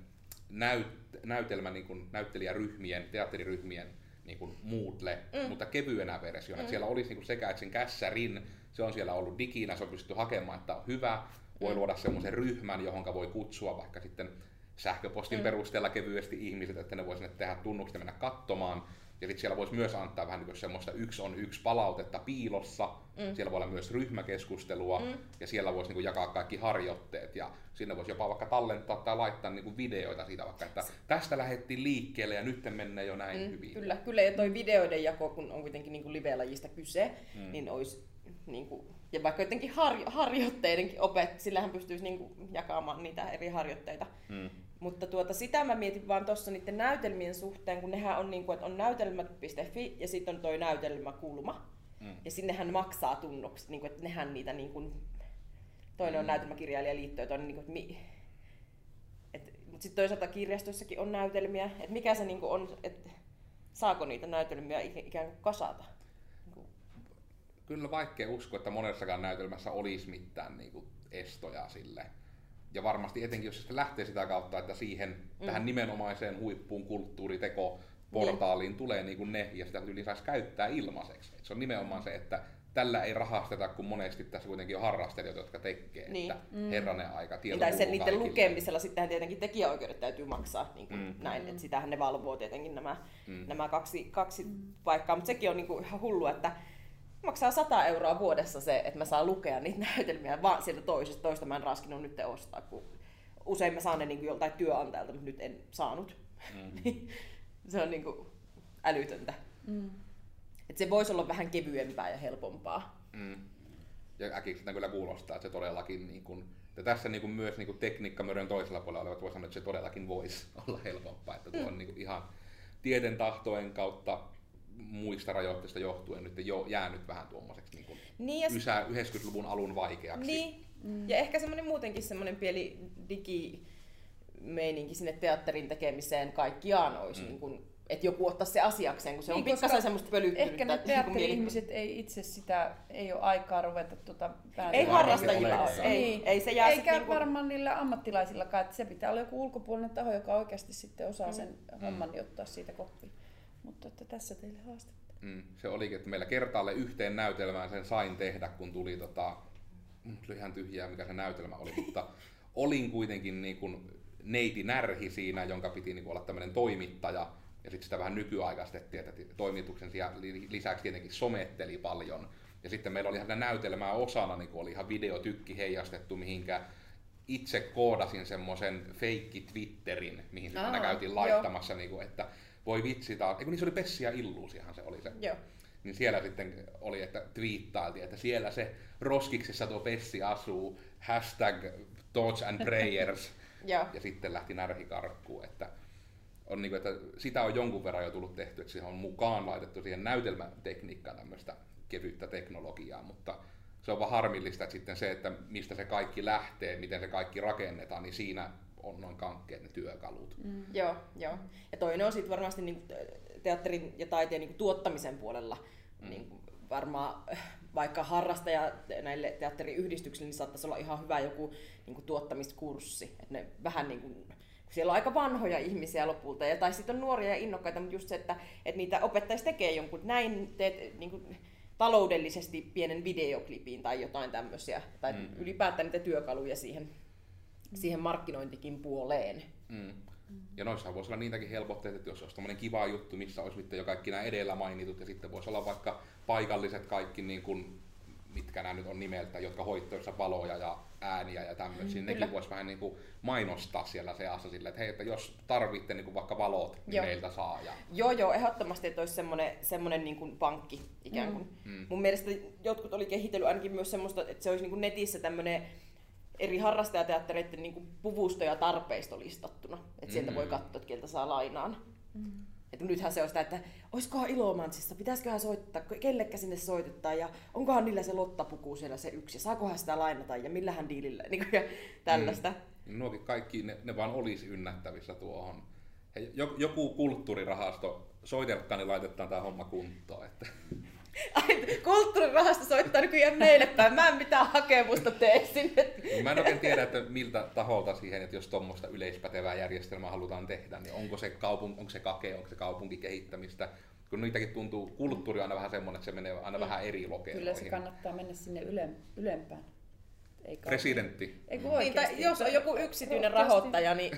näyt, näytelmä niin kuin näyttelijäryhmien, teatteriryhmien niin kuin Moodle, mm. mutta kevyenä versiona. Mm. Siellä olisi niin kuin sekä, että sen kässärin, se on siellä ollut diginä, se on pystytty hakemaan, että on hyvä, voi luoda semmoisen ryhmän, johon voi kutsua vaikka sitten sähköpostin mm. perusteella kevyesti ihmiset, että ne voi sinne tehdä tunnukset ja mennä katsomaan. Ja sitten siellä voisi myös antaa vähän niin semmoista yksi on yksi palautetta piilossa. Mm. Siellä voi olla myös ryhmäkeskustelua mm. ja siellä voisi niin jakaa kaikki harjoitteet. Ja sinne voisi jopa vaikka tallentaa tai laittaa niin videoita siitä vaikka, että tästä lähdettiin liikkeelle ja nyt menee jo näin mm, hyvin. Kyllä, kyllä, ja toi videoiden jako, kun on kuitenkin niin live-lajista kyse, mm. niin olisi niin kuin, ja vaikka jotenkin har, harjoitteidenkin opet, sillähän pystyisi niin kuin, jakamaan niitä eri harjoitteita. Mm. Mutta tuota, sitä mä mietin vaan tuossa niiden näytelmien suhteen, kun nehän on, niin kuin, että on näytelmät.fi ja sitten on toi näytelmäkulma. Mm. Ja sinnehän maksaa tunnukset, niin kuin, että nehän niitä niin kuin, toinen mm. on näytelmäkirjailijaliitto ja toinen niin kuin, että mi, et, mutta sitten toisaalta kirjastoissakin on näytelmiä, että mikä se niinku on, että saako niitä näytelmiä ik- ikään kuin kasata? Niinku, Kyllä vaikea uskoa, että monessakaan näytelmässä olisi mitään niin kuin, estoja sille. Ja varmasti etenkin, jos se lähtee sitä kautta, että siihen mm. tähän nimenomaiseen huippuun kulttuuriteko portaaliin niin. tulee niin kuin ne, ja sitä yli saisi käyttää ilmaiseksi. Et se on nimenomaan se, että tällä ei rahasteta, kun monesti tässä kuitenkin on harrastelijoita, jotka tekee, Niin. että herranen aika, tieto tai sen kuuluu niiden lukemisella sittenhän tietenkin tekijäoikeudet täytyy maksaa niin kuin Mm. mm. näin, että sitähän ne valvoo tietenkin nämä, mm. nämä kaksi, kaksi paikkaa, mutta sekin on niin kuin ihan hullu, että maksaa 100 euroa vuodessa se, että mä saan lukea niitä näytelmiä vaan sieltä toisesta, toista mä en raskinut nyt ostaa, kun usein mä saan ne niin joltain työnantajalta, mutta nyt en saanut. Mm. *laughs* se on niin kuin älytöntä. Mm. Et se voisi olla vähän kevyempää ja helpompaa. Mm. Ja äkiksi kyllä kuulostaa, että se todellakin, niin kuin, ja tässä niin kuin myös niin kuin tekniikkamörön toisella puolella olevat voi sanoa, että se todellakin voisi *laughs* olla helpompaa. Että tuo on *laughs* niin kuin ihan tieten tahtojen kautta muista rajoitteista johtuen nyt jo jäänyt vähän tuommoiseksi niin niin, ja... ysä, 90-luvun alun vaikeaksi. Niin, mm. ja ehkä semmoinen muutenkin semmoinen pieni digi meininki sinne teatterin tekemiseen kaikkiaan olisi mm. niin kuin, että joku ottaa se asiakseen, kun se niin, on pikkasen semmoista pölyttynyttä. Ehkä ne niinku teatteri-ihmiset ei itse sitä, ei ole aikaa ruveta tuota Ei harrastajilla ei, ei, ei se jää Eikä niin kuin... varmaan niillä ammattilaisillakaan, että se pitää olla joku ulkopuolinen taho, joka oikeasti sitten osaa sen mm. homman niin ottaa siitä koppia. Mutta että tässä teille haastetta. Mm, se olikin, että meillä kertaalle yhteen näytelmään sen sain tehdä, kun tuli tota, tuli ihan tyhjää mikä se näytelmä oli, mutta *laughs* olin kuitenkin niin kuin neiti Närhi siinä, jonka piti niin kuin olla tämmöinen toimittaja, ja sitten sitä vähän nykyaikaistettiin, että toimituksen lisäksi tietenkin sometteli paljon. Ja sitten meillä oli ihan näytelmää osana, niin oli ihan videotykki heijastettu, mihinkä itse koodasin semmoisen feikki Twitterin, mihin sitten aina käytiin laittamassa, niin kuin, että voi vitsi taas, eikö niin se oli Pessi ja Illuusihan se oli se. Joo. Niin siellä sitten oli, että twiittailtiin, että siellä se roskiksessa tuo Pessi asuu, hashtag thoughts and prayers. *laughs* ja sitten lähti närhikarkkuun, että on niin kuin, että sitä on jonkun verran jo tullut tehty, että siihen on mukaan laitettu siihen näytelmätekniikkaan tämmöistä kevyttä teknologiaa, mutta se on vaan harmillista, että sitten se, että mistä se kaikki lähtee, miten se kaikki rakennetaan, niin siinä on noin kankkeet ne työkalut. Mm. Joo, joo. Ja toinen on sitten varmasti niin teatterin ja taiteen niin tuottamisen puolella mm. niin varmaan vaikka harrastaja näille teatteriyhdistyksille, niin saattaisi olla ihan hyvä joku niin tuottamiskurssi. Että ne vähän niin kuin, siellä on aika vanhoja ihmisiä lopulta, ja, tai sitten on nuoria ja innokkaita, mutta just se, että, että niitä opettaisi tekee jonkun, näin teet niin kuin, taloudellisesti pienen videoklipin tai jotain tämmöisiä, tai mm. ylipäätään niitä työkaluja siihen, siihen markkinointikin puoleen. Mm. Ja noissahan voisi olla niitäkin helpotteita, että jos olisi tämmöinen kiva juttu, missä olisi jo kaikki nämä edellä mainitut, ja sitten voisi olla vaikka paikalliset kaikki, niin kuin, mitkä nämä nyt on nimeltä, jotka hoittoissa valoja ja ääniä ja tämmöisiä, mm, nekin voisi vähän niin kuin mainostaa siellä seassa sille, että hei, että jos tarvitte niin kuin vaikka valot, niin joo. meiltä saa. Ja... Joo, joo, ehdottomasti, että olisi semmoinen, semmoinen niin kuin pankki ikään kuin. Mm. mm. Mun mielestä jotkut oli kehitellyt ainakin myös semmoista, että se olisi niin kuin netissä tämmöinen eri harrastajateattereiden niin puvusto- ja tarpeisto listattuna. Että sieltä mm. voi katsoa, että kieltä saa lainaan. Mm. Että nythän se on sitä, että olisikohan Ilomantsissa, pitäisiköhän soittaa, kellekä sinne soitetaan ja onkohan niillä se lottapuku siellä se yksi ja saakohan sitä lainata ja millähän diilillä *laughs* niin kuin, ja tällaista. Mm. Nuokin kaikki, ne, ne vaan olisi ynnättävissä tuohon. Joku kulttuurirahasto, soitelkaa, niin laitetaan tämä homma kuntoon. Että. Ai, kulttuurirahasto soittaa nykyään meille päin. Mä en mitään hakemusta tee sinne. Mä en oikein tiedä, että miltä taholta siihen, että jos tuommoista yleispätevää järjestelmää halutaan tehdä, niin onko se, kaupun, onko se kake, onko se kaupunkikehittämistä. Kun niitäkin tuntuu, kulttuuri on aina vähän semmoinen, että se menee aina mm. vähän eri lokeroihin. Kyllä se kannattaa mennä sinne ylempään. Ei Presidentti. Ei, niin, tai jos on joku yksityinen rahoittaja, niin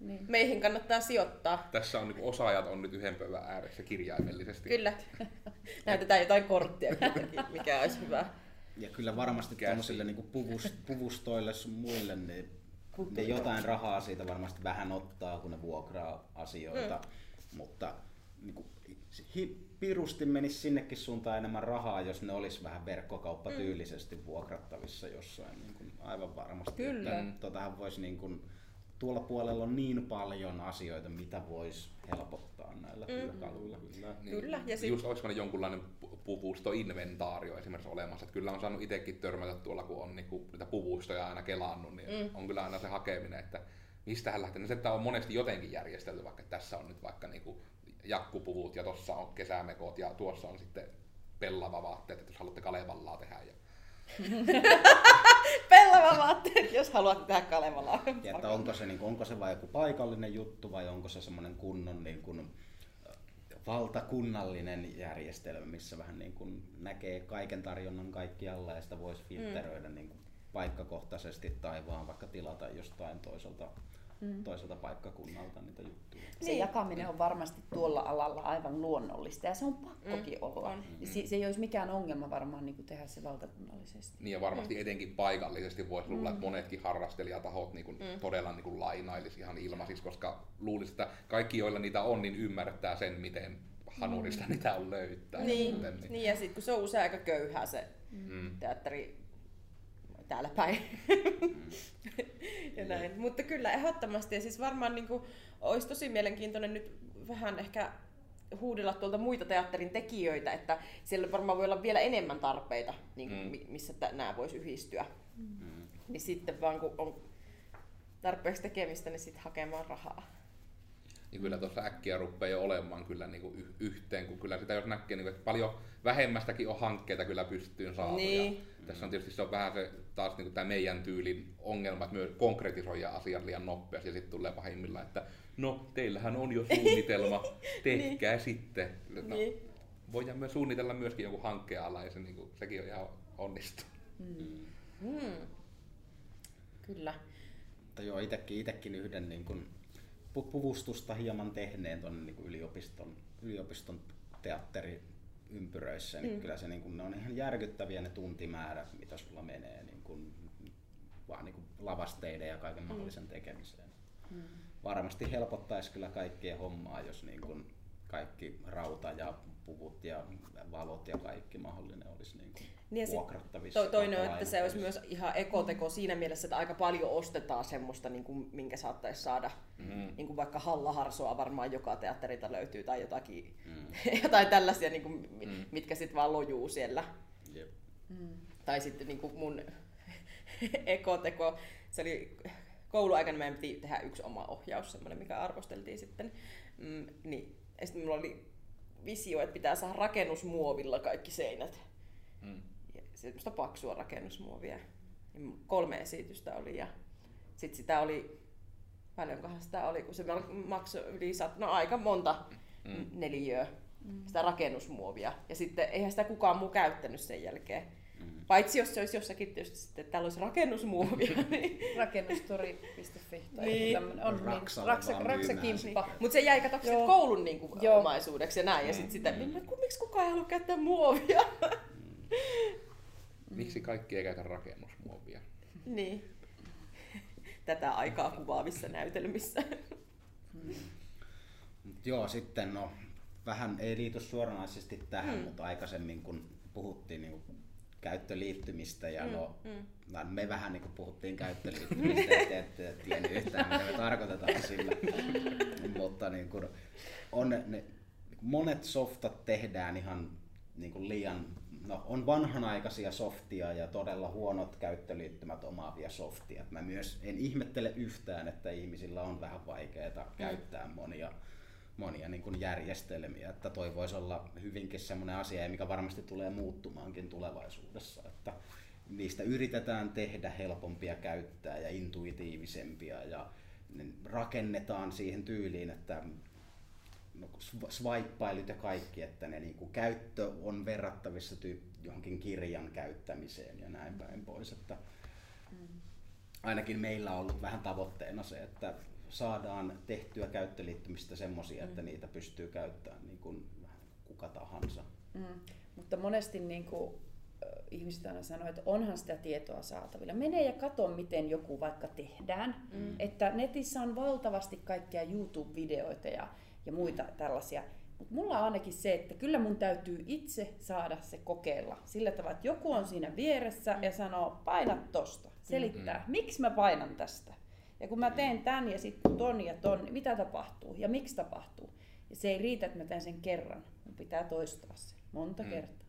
niin. Meihin kannattaa sijoittaa. Tässä on niin osaajat on nyt yhden pöydän ääressä kirjaimellisesti. Kyllä. *laughs* Näytetään jotain korttia, mikä olisi hyvä. Ja kyllä varmasti tuollaisille niin puvust, puvustoille sun muille, ne, ne jotain rahaa siitä varmasti vähän ottaa, kun ne vuokraa asioita. Mm. Mutta niin kuin, pirusti menisi sinnekin suuntaan enemmän rahaa, jos ne olisi vähän verkkokauppatyylisesti mm. vuokrattavissa jossain. Niin kuin, aivan varmasti. Kyllä. Että, totahan voisi niin kuin, tuolla puolella on niin paljon asioita, mitä voisi helpottaa näillä mm. työkaluilla. Kyllä. Niin, kyllä. Ja sit... Just olisiko ne jonkunlainen puvustoinventaario esimerkiksi olemassa. Että kyllä on saanut itsekin törmätä tuolla, kun on niinku niitä puvustoja aina kelannut, niin mm. on kyllä aina se hakeminen, että mistä hän lähtee. No se on monesti jotenkin järjestelty, vaikka tässä on nyt vaikka niinku jakkupuvut ja tuossa on kesämekot ja tuossa on sitten pellava vaatteet, että jos haluatte Kalevallaa tehdä. Ja... *laughs* Pellava vaatteet, jos haluat tehdä Kalevalaa. Ja että onko se, niin onko se vain joku paikallinen juttu vai onko se semmoinen kunnon niin kuin, valtakunnallinen järjestelmä, missä vähän niin kuin näkee kaiken tarjonnan kaikkialla ja sitä voisi filtteröidä mm. niin kuin paikkakohtaisesti tai vaan vaikka tilata jostain toiselta mm. toiselta paikkakunnalta niitä juttuja. Se niin. jakaminen on varmasti tuolla alalla aivan luonnollista ja se on pakkokin mm. olla. Mm. Se, se ei olisi mikään ongelma varmaan niin kuin tehdä se valtakunnallisesti. Niin ja varmasti mm. etenkin paikallisesti voisi luulla, mm. että monetkin harrastelijatahot niin kuin mm. todella niin kuin lainailisi ihan ilmaisiksi, koska luulisi, että kaikki joilla niitä on, niin ymmärtää sen, miten hanurista Mm. niitä on löytää. Niin, Sitten, niin. ja sitten kun se on usein aika köyhää se Mm. teatteri täällä päin. *laughs* ja näin. Mutta kyllä ehdottomasti. Ja siis varmaan niin kuin, olisi tosi mielenkiintoinen nyt vähän ehkä huudella tuolta muita teatterin tekijöitä, että siellä varmaan voi olla vielä enemmän tarpeita, niin kuin, Mm. mi- missä t- nämä voisi yhdistyä. Mm. Niin sitten vaan kun on tarpeeksi tekemistä, niin sitten hakemaan rahaa. Niin kyllä tuossa äkkiä rupeaa jo olemaan kyllä niin kuin y- yhteen, kun kyllä sitä jos näkee, niin kuin, että paljon vähemmästäkin on hankkeita kyllä pystyyn saatu. Niin. Ja tässä on tietysti se on vähän se taas niin kuin tämä meidän tyylin ongelma, että myös konkretisoida asiat liian nopeasti ja sitten tulee pahimmillaan, että no teillähän on jo suunnitelma, *laughs* tehkää sitten. No, Niin. Voidaan myös suunnitella myöskin joku hankkeen alla ja se, niin kuin, sekin on ihan onnistu. Hmm. Kyllä. Mutta joo, itekin, itekin yhden niin kuin puvustusta hieman tehneen tuonne niin yliopiston, yliopiston teatteriympyröissä, niin Mm. kyllä se, niin kuin, ne on ihan järkyttäviä ne tuntimäärät, mitä sulla menee niin kuin, vaan niin kuin lavasteiden ja kaiken mahdollisen tekemiseen. Mm. Varmasti helpottaisi kyllä kaikkien hommaa, jos niin kuin kaikki rauta ja puvut ja valot ja kaikki mahdollinen olisi niin kuin Niin vuokrattavissa. To, toinen on, että se olisi myös ihan ekoteko siinä mielessä, että aika paljon ostetaan semmoista, niin kuin, minkä saattaisi saada. Mm. Niin kuin vaikka Halla-Harsoa varmaan joka teatterilta löytyy tai jotakin, Mm. *laughs* jotain tällaisia, niin kuin, Mm. mm. mitkä sitten vaan lojuu siellä. Jep. Mm. Tai sitten niin kuin mun *laughs* ekoteko, se oli kouluaikana meidän piti tehdä yksi oma ohjaus, semmoinen, mikä arvosteltiin sitten. Mm, niin, ja sitten mulla oli visio, että pitää saada rakennusmuovilla kaikki seinät. Mm. Ja semmoista paksua rakennusmuovia. Ja kolme esitystä oli ja sitten sitä oli, paljonkohan sitä oli, kun se maksoi yli sat, no aika monta Mm. mm. neliöä sitä rakennusmuovia. Ja sitten eihän sitä kukaan muu käyttänyt sen jälkeen. Mm. Paitsi jos se olisi jossakin tietysti sitten, että täällä olisi rakennusmuovia. *laughs* niin. Rakennustori.fi tai Niin. joku tämmönen on niin, raksa, vaan raksakimppa. Mutta se jäi katsoksi koulun niin kuin, Joo. omaisuudeksi ja näin. Ja Mm. sitten sitä, mm. miksi kukaan ei halua käyttää muovia? Miksi kaikki ei käytä rakennusmuovia? niin. Tätä aikaa kuvaavissa näytelmissä. Mut joo, sitten no, vähän ei liity suoranaisesti tähän, Mm. mutta aikaisemmin kun puhuttiin niin kuin käyttöliittymistä ja Mm, no, mm. me vähän niin kuin puhuttiin käyttöliittymistä, te ette tiennyt yhtään mitä me tarkoitetaan sillä. *laughs* mutta niin kuin, on ne, ne, monet softat tehdään ihan niin kuin liian, no on vanhanaikaisia softia ja todella huonot käyttöliittymät omaavia softia. Mä myös en ihmettele yhtään, että ihmisillä on vähän vaikeaa käyttää monia, monia niin kuin järjestelmiä. Että toi voisi olla hyvinkin semmoinen asia, mikä varmasti tulee muuttumaankin tulevaisuudessa. Että niistä yritetään tehdä helpompia käyttää ja intuitiivisempia ja ne rakennetaan siihen tyyliin, että no, sw- swipeilut ja kaikki, että ne niin kuin käyttö on verrattavissa tyyp- johonkin kirjan käyttämiseen ja näin päin pois. Että ainakin meillä on ollut vähän tavoitteena se, että saadaan tehtyä käyttöliittymistä semmoisia, että niitä pystyy käyttämään niin kuin vähän kuka tahansa. Mm. Mutta monesti niin kuin, ihmiset aina sanoo, että onhan sitä tietoa saatavilla. Mene ja katso, miten joku vaikka tehdään. Mm. Että netissä on valtavasti kaikkia YouTube-videoita ja, ja muita tällaisia. Mutta mulla on ainakin se, että kyllä mun täytyy itse saada se kokeilla. Sillä tavalla, että joku on siinä vieressä ja sanoo, paina tosta. Selittää, mm. miksi mä painan tästä. Ja kun mä teen tän ja sitten ton ja ton, niin mitä tapahtuu ja miksi tapahtuu. Ja se ei riitä, että mä teen sen kerran. Mun pitää toistaa se monta Mm. kertaa.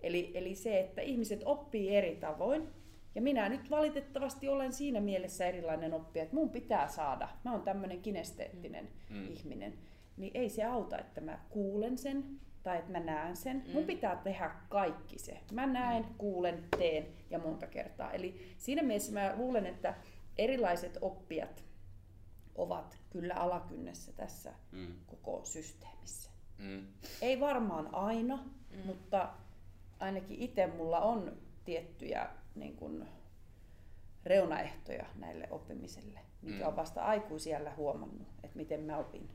Eli, eli se, että ihmiset oppii eri tavoin. Ja minä nyt valitettavasti olen siinä mielessä erilainen oppija, että mun pitää saada. Mä oon tämmöinen kinesteettinen Mm. mm. ihminen. Niin ei se auta, että mä kuulen sen tai että mä näen sen. Mm. Mun pitää tehdä kaikki se. Mä näen, kuulen, teen ja monta kertaa. Eli siinä mielessä mä luulen, että erilaiset oppijat ovat kyllä alakynnessä tässä Mm. koko systeemissä. Mm. Ei varmaan aina, mm. mutta ainakin itse mulla on tiettyjä niin kun, reunaehtoja näille oppimiselle, mikä Mm. on vasta aikuisiellä huomannut, että miten mä opin.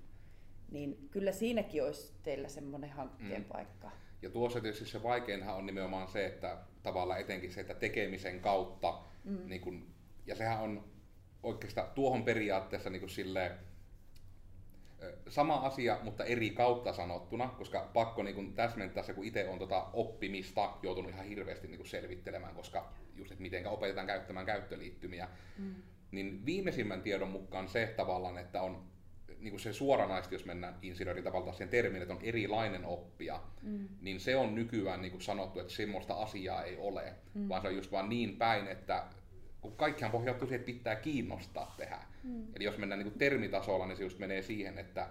Niin kyllä siinäkin olisi teillä semmoinen hankkeen mm. paikka. Ja tuossa tietysti se vaikeinhan on nimenomaan se, että tavallaan etenkin se, että tekemisen kautta, mm. niin kun, ja sehän on oikeastaan tuohon periaatteessa niin kuin silleen, sama asia, mutta eri kautta sanottuna, koska pakko niin kuin täsmentää se, kun itse on tota oppimista joutunut ihan hirveästi niin kuin selvittelemään, koska just, että miten opetetaan käyttämään käyttöliittymiä, mm. niin viimeisimmän tiedon mukaan se tavallaan, että on niin kuin se suoranaisesti, jos mennään insinöörin tavalla sen termin, että on erilainen oppia, mm. niin se on nykyään niin kuin sanottu, että semmoista asiaa ei ole, mm. vaan se on just vaan niin päin, että kun kaikkihan pohjautuu siihen, että pitää kiinnostaa tehdä. Mm. Eli jos mennään niin kuin termitasolla, niin se just menee siihen, että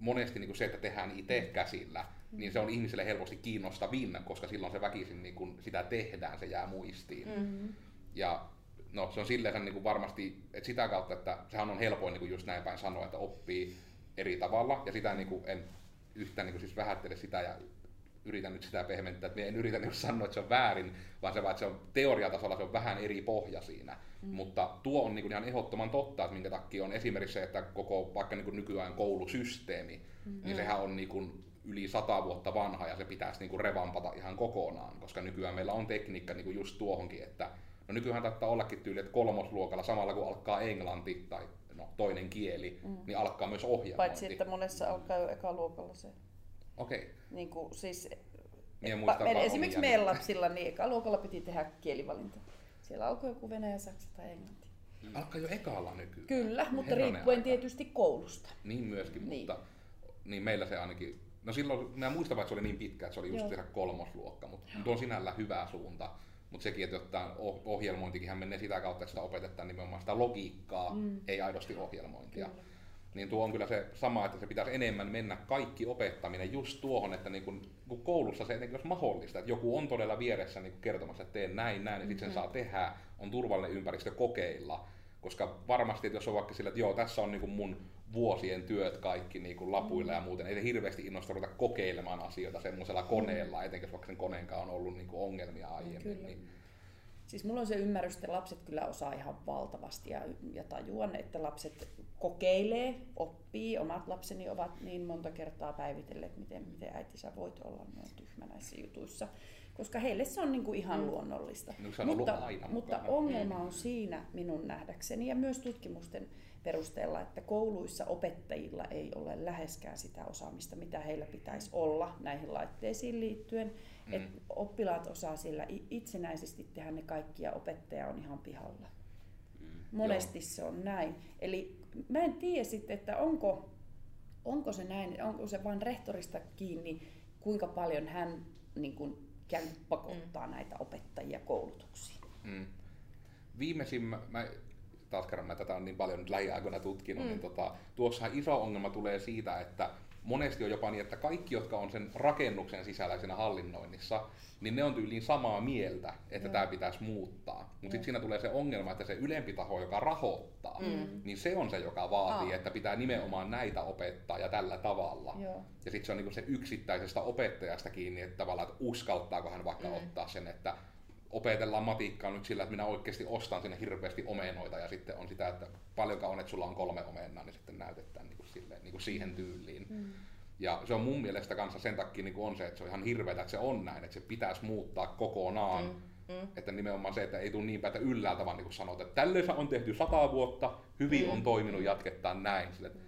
monesti niin kuin se, että tehdään itse mm. käsillä, mm. niin se on ihmiselle helposti kiinnostavin, koska silloin se väkisin niin kuin sitä tehdään, se jää muistiin. Mm. Ja no, se on silleen niin kuin varmasti, että sitä kautta, että sehän on helpoin niin kuin just näin päin sanoa, että oppii eri tavalla, ja sitä niin kuin en yhtään niin kuin siis vähättele sitä ja yritän nyt sitä pehmentää, että en yritä niin *laughs* sanoa, että se on väärin, vaan se vaan, että se on teoriatasolla se on vähän eri pohja siinä. Mm. Mutta tuo on niin kuin ihan ehdottoman totta, että minkä takia on esimerkiksi se, että koko vaikka niin kuin nykyään koulusysteemi, mm. niin sehän on niin kuin yli sata vuotta vanha ja se pitäisi niin kuin revampata ihan kokonaan, koska nykyään meillä on tekniikka niin kuin just tuohonkin, että no nykyään taitaa ollakin tyyli, että kolmosluokalla samalla kun alkaa englanti tai no, toinen kieli, mm. niin alkaa myös ohjelmointi. Paitsi että monessa alkaa jo ekaluokalla se. Okei. Okay. Niin kuin, siis, pa, meidän, esimerkiksi meidän lapsilla niin ekaluokalla piti tehdä kielivalinta. Siellä alkoi joku venäjä, saksa tai englanti. Mm. Alkaa jo ekalla nykyään. Kyllä, mutta Herranen riippuen aika. tietysti koulusta. Niin myöskin, niin. mutta niin meillä se ainakin, no silloin, mä muistan, että se oli niin pitkä, että se oli just kolmosluokka, mutta tuo on sinällä hyvä suunta. Mutta sekin, että jotta ohjelmointikin menee sitä kautta, että sitä opetetaan nimenomaan sitä logiikkaa, mm. ei aidosti ohjelmointia. Kyllä niin tuo on kyllä se sama, että se pitäisi enemmän mennä kaikki opettaminen just tuohon, että niin kun, kun koulussa se etenkin olisi mahdollista, että joku on todella vieressä niin kertomassa, että teen näin, näin, niin sitten sen mm-hmm. saa tehdä, on turvallinen ympäristö kokeilla. Koska varmasti, että jos on vaikka sillä, että joo, tässä on niin kuin mun vuosien työt kaikki niin kuin lapuilla ja mm. muuten, ei se hirveästi innosta ruveta kokeilemaan asioita semmoisella koneella, etenkin jos vaikka sen koneen on ollut niin kuin ongelmia aiemmin. Kyllä. Niin, Siis mulla on se ymmärrys, että lapset kyllä osaa ihan valtavasti ja, ja tajuan, että lapset kokeilee, oppii. Omat lapseni ovat niin monta kertaa päivitelleet, miten, miten äiti sä voit olla noin tyhmä näissä jutuissa. Koska heille se on niin kuin ihan mm. luonnollista. No, se on mutta, aina mutta ongelma on siinä minun nähdäkseni ja myös tutkimusten perusteella, että kouluissa opettajilla ei ole läheskään sitä osaamista, mitä heillä pitäisi olla näihin laitteisiin liittyen. Mm. Et oppilaat osaa sillä itsenäisesti tehdä ne kaikki ja opettaja on ihan pihalla. Mm. Monesti Joo. se on näin. Eli mä en tiedä sitten, että onko, onko se näin, onko se vain rehtorista kiinni, kuinka paljon hän niin kuin, käy pakottaa mm. näitä opettajia koulutuksiin. Mm. Viimeisimmä, mä taas kerran mä tätä on niin paljon nyt lähiaikoina tutkinut, niin mm. niin tota, tuossahan iso ongelma tulee siitä, että monesti on jopa niin, että kaikki, jotka on sen rakennuksen sisällä siinä hallinnoinnissa, niin ne on tyyliin samaa mieltä, että mm. tämä pitäisi muuttaa. Mutta sitten siinä tulee se ongelma, että se ylempi taho, joka rahoittaa, mm. niin se on se, joka vaatii, Aa. että pitää nimenomaan näitä opettaa ja tällä tavalla. Joo. Ja sitten se on niinku se yksittäisestä opettajasta kiinni, että tavallaan, että uskaltaako hän vaikka mm. ottaa sen, että opetellaan matikkaa nyt sillä, että minä oikeasti ostan sinne hirveästi omenoita ja sitten on sitä, että paljon on, että sulla on kolme omenaa, niin sitten näytetään niin kuin silleen, niin kuin siihen tyyliin. Mm. Ja se on mun mielestä kanssa sen takia niin kuin on se, että se on ihan hirveätä, että se on näin, että se pitäisi muuttaa kokonaan. Mm. Mm. Että nimenomaan se, että ei tule niin päätä yllältä, vaan niin kuin sanot, että tälleen on tehty sata vuotta, hyvin mm. on toiminut, jatketaan näin. Sille, mm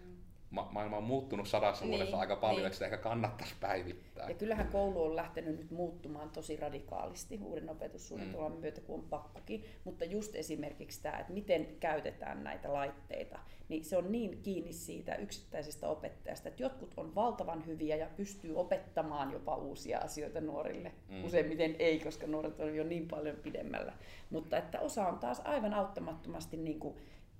ma- maailma on muuttunut sadassa niin, vuodessa aika paljon, niin. että sitä ehkä kannattaisi päivittää. Ja kyllähän koulu on lähtenyt nyt muuttumaan tosi radikaalisti uuden opetussuunnitelman mm. myötä, kun on pakkokin. Mutta just esimerkiksi tämä, että miten käytetään näitä laitteita, niin se on niin kiinni siitä yksittäisestä opettajasta, että jotkut on valtavan hyviä ja pystyy opettamaan jopa uusia asioita nuorille. Mm. Useimmiten ei, koska nuoret on jo niin paljon pidemmällä. Mutta että osa on taas aivan auttamattomasti niin kuin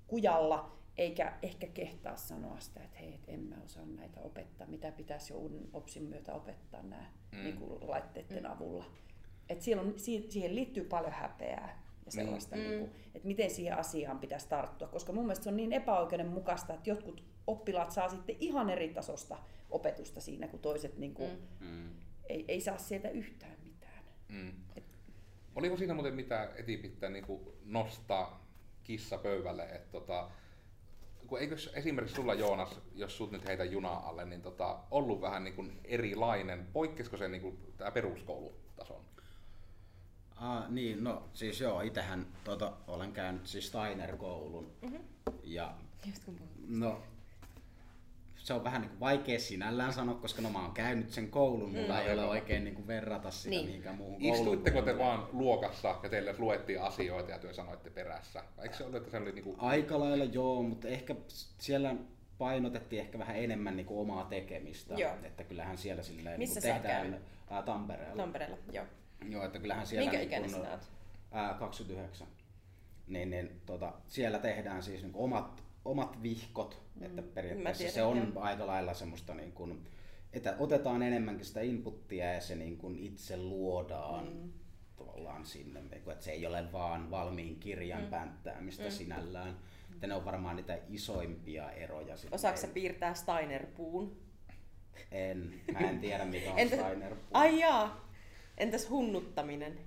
kujalla eikä ehkä kehtaa sanoa sitä, että hei, et en mä osaa näitä opettaa, mitä pitäisi jo uuden OPSin myötä opettaa nämä mm. niin kuin laitteiden mm. avulla. Et siellä on, siihen liittyy paljon häpeää ja niin. sellaista, mm. niin kuin, että miten siihen asiaan pitäisi tarttua, koska mun mielestä se on niin epäoikeudenmukaista, että jotkut oppilaat saa sitten ihan eri tasosta opetusta siinä, kun toiset niin kuin, mm. mm. ei, ei saa sieltä yhtään mitään. Mm. Et, Oliko siinä muuten mitä eti pitää niin nostaa kissa pöydälle, että tota, kun eikö esimerkiksi sulla Joonas, jos sut nyt heitä junaa alle, niin tota, ollut vähän niin kuin erilainen, poikkesiko se niin kuin, tämä peruskoulutason? Ah, niin, no siis joo, itähän tota, olen käynyt siis Steiner-koulun. Mm-hmm. Ja, no, se on vähän niin kuin vaikea sinällään sanoa, koska no mä oon käynyt sen koulun, mulla mm. ei ole oikein niin kuin verrata sitä niin. mihinkään muuhun kouluun. Istuitteko te vaan luokassa ja teille luettiin asioita ja työ sanoitte perässä? Eikö se ollut, että se oli niin kuin... Aika lailla joo, mutta ehkä siellä painotettiin ehkä vähän enemmän niin kuin omaa tekemistä. Joo. Että kyllähän siellä silleen Missä niin kuin tehdään käynyt? ää, Tampereella. Tampereella, joo. Joo, että kyllähän siellä Minkä niin ikäinen sinä oot? Ää, 29. Niin, niin tota, siellä tehdään siis niin omat, omat vihkot, mm. että periaatteessa tiedän, se on joo. aika lailla semmoista niin kuin, että otetaan enemmänkin sitä inputtia ja se niin kuin itse luodaan mm. tavallaan sinne, että se ei ole vaan valmiin kirjan mm. pänttäämistä mm. sinällään. Että ne on varmaan niitä isoimpia eroja. Osaatko piirtää Steiner-puun? En, mä en tiedä mikä on *laughs* Entä- Steiner. Ai jaa. Entäs hunnuttaminen?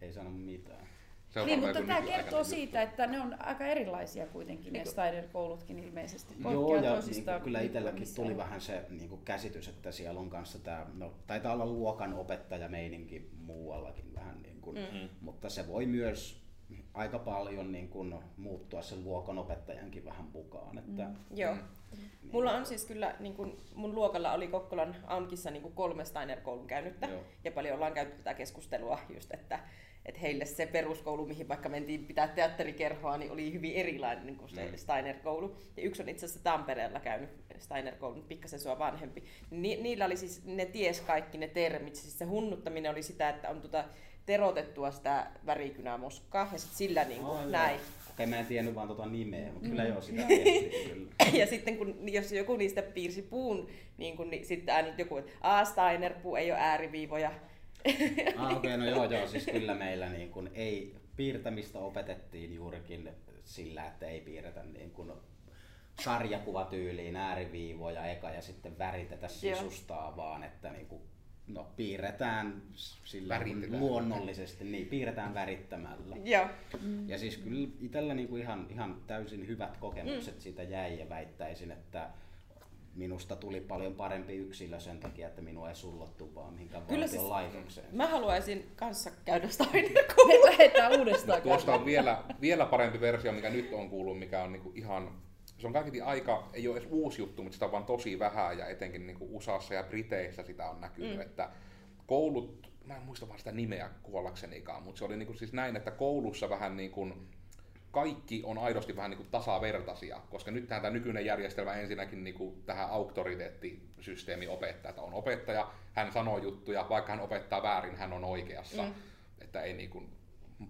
Ei sano mitään. Se on Niin, mutta tämä kertoo nykyaikainen siitä, että ne on aika erilaisia kuitenkin, ne Steiner-koulutkin ilmeisesti. Joo, ja niin kyllä itselläkin tuli vähän se niin kuin käsitys, että siellä on kanssa tämä, no taitaa olla luokan opettajameininki muuallakin vähän, niin kuin, mm. mutta se voi myös aika paljon niin kuin, muuttua sen luokan opettajankin vähän mukaan. Että, mm. Joo. Mulla on siis kyllä, niin kun mun luokalla oli Kokkolan AMKissa niin kolme Steiner-koulun käynyttä. Joo. Ja paljon ollaan käyty tätä keskustelua just, että, että heille se peruskoulu, mihin vaikka mentiin pitää teatterikerhoa, niin oli hyvin erilainen niin kuin se Mm. Steiner-koulu. Ja yksi on itse asiassa Tampereella käynyt Steiner-koulun, pikkasen sua vanhempi. Ni, niillä oli siis, ne ties kaikki ne termit. Siis se hunnuttaminen oli sitä, että on tuota terotettua sitä värikynämoskaa ja sit sillä niin kuin, Ai, näin. Okei, mä en tiennyt vaan tota nimeä, mutta kyllä joo, sitä tehtiin *laughs* kyllä. Ja sitten kun, jos joku niistä piirsi puun, niin, kun, niin sitten aina joku, että A, Steiner, puu ei ole ääriviivoja. Ah, okei, no joo, joo, siis kyllä meillä niin kuin ei, piirtämistä opetettiin juurikin sillä, että ei piirretä niin kuin sarjakuvatyyliin ääriviivoja eka ja sitten väritetä Joo. sisustaa, vaan että niin kuin, no, piirretään sillä niin luonnollisesti, niin piirretään värittämällä. Joo. Ja siis kyllä itsellä niin kuin ihan, ihan täysin hyvät kokemukset mm. siitä jäi ja väittäisin, että minusta tuli paljon parempi yksilö sen takia, että minua ei sullottu vaan mihinkään Kyllä siis- laitokseen. Mä haluaisin kanssa käydä Me Steiner-kouluun. *laughs* lähdetään uudestaan *laughs* Tuosta on vielä, vielä parempi versio, mikä nyt on kuullut, mikä on niinku ihan... Se on kaiketi aika, ei ole edes uusi juttu, mutta sitä on vaan tosi vähän ja etenkin niinku USAssa ja Briteissä sitä on näkynyt, mm. että koulut, mä en muista vaan sitä nimeä kuollaksenikaan, mutta se oli niinku siis näin, että koulussa vähän niin kuin kaikki on aidosti vähän niin kuin tasavertaisia, koska nyt tämä nykyinen järjestelmä ensinnäkin niin kuin tähän auktoriteettisysteemi opettaa, että on opettaja, hän sanoo juttuja, vaikka hän opettaa väärin, hän on oikeassa. Mm. Että ei niin kuin,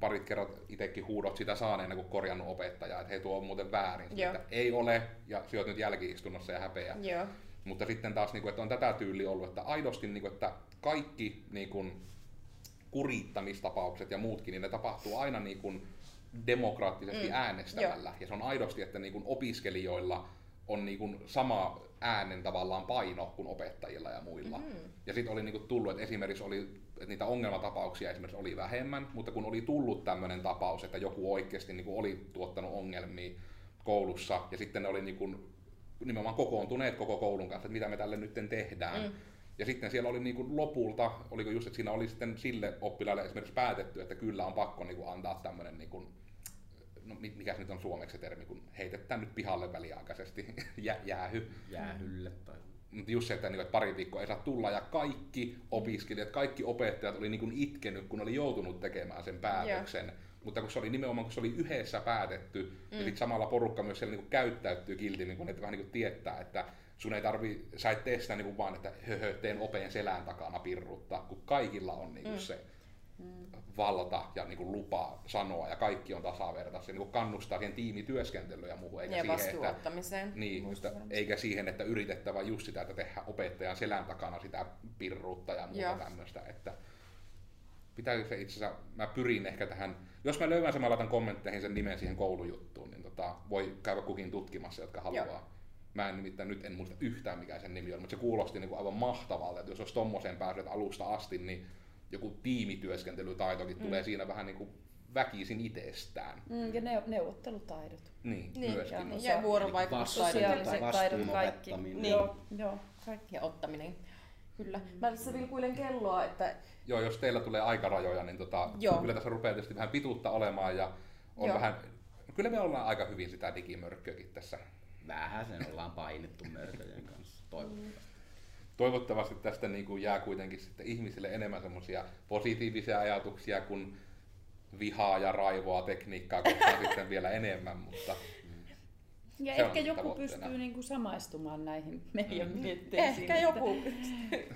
parit kerrat itsekin huudot sitä saaneena, kun korjannut opettajaa, että hei tuo on muuten väärin. Että ei ole, ja oot nyt jälkiistunnossa ja häpeä. Joo. Mutta sitten taas, niin kuin, että on tätä tyyliä ollut, että aidosti, niin kuin, että kaikki niin kuin, kurittamistapaukset ja muutkin, niin ne tapahtuu aina niin kuin, demokraattisesti mm. äänestämällä. Ja se on aidosti, että niin kuin, opiskelijoilla on niin kuin, sama äänen tavallaan paino kuin opettajilla ja muilla. Mm-hmm. Ja sitten oli niin kuin, tullut, että esimerkiksi oli, että niitä ongelmatapauksia esimerkiksi oli vähemmän, mutta kun oli tullut tämmöinen tapaus, että joku oikeasti niin kuin, oli tuottanut ongelmia koulussa, ja sitten ne oli niin kuin, nimenomaan kokoontuneet koko koulun kanssa, että mitä me tälle nyt tehdään. Mm. Ja sitten siellä oli niin kuin lopulta, oliko just, että siinä oli sitten sille oppilaalle esimerkiksi päätetty, että kyllä on pakko niin kuin antaa tämmöinen, niin kuin, no mi- mikä se nyt on suomeksi se termi, kun heitetään nyt pihalle väliaikaisesti, *laughs* Jä, jäähy. Jäähylle tai... Mutta just se, että, niin, että pari viikkoa ei saa tulla ja kaikki opiskelijat, kaikki opettajat oli niin kuin itkenyt, kun oli joutunut tekemään sen päätöksen. Mutta kun se oli nimenomaan, kun se oli yhdessä päätetty, mm. ja sitten samalla porukka myös siellä niin kuin käyttäytyy kiltimmin, kun ne vähän niin kuin tietää, että sun ei tarvi, sä et tee sitä niin kuin vaan, että höhö, teen opeen selän takana pirruttaa, kun kaikilla on niin kuin mm. se valta ja niin kuin lupa sanoa ja kaikki on tasavertaisia, niin kuin kannustaa siihen tiimityöskentelyyn ja muuhun, eikä Ja siihen, että, niin, että, eikä siihen, että yritettävä just sitä, että tehdään opettajan selän takana sitä pirruutta ja muuta Joo. tämmöistä, että pitäisi se itse asiassa, mä pyrin ehkä tähän, jos mä löydän samalla laitan kommentteihin sen nimen siihen koulujuttuun, niin tota, voi käydä kukin tutkimassa, jotka haluaa. Joo. Mä en nimittäin nyt en muista yhtään mikä sen nimi on, mutta se kuulosti niin kuin aivan mahtavalta, että jos olisi tommoseen päässyt alusta asti, niin joku tiimityöskentelytaitokin mm. tulee siinä vähän niin kuin väkisin itsestään. Mm, ja neu- neuvottelutaidot. Niin, Niin, myöskin. ja- Ja vuorovaikutustaidot. Taidot, kaikki. Niin. Joo, joo, kaikki. Ja ottaminen. Kyllä. Mä tässä vilkuilen kelloa, että Joo, jos teillä tulee aikarajoja, niin tota, Joo. kyllä tässä rupeaa tietysti vähän pituutta olemaan ja on Joo. vähän, kyllä me ollaan aika hyvin sitä digimörkköäkin tässä vähän sen ollaan painittu mörköjen kanssa, toivottavasti. Toivottavasti tästä niin kuin jää kuitenkin sitten ihmisille enemmän semmoisia positiivisia ajatuksia kuin vihaa ja raivoa tekniikkaa kohtaan *laughs* sitten vielä enemmän, mutta Ja Se ehkä joku tavoitteena. pystyy niinku samaistumaan näihin meidän mm. mietteisiin. Ehkä joku. *laughs*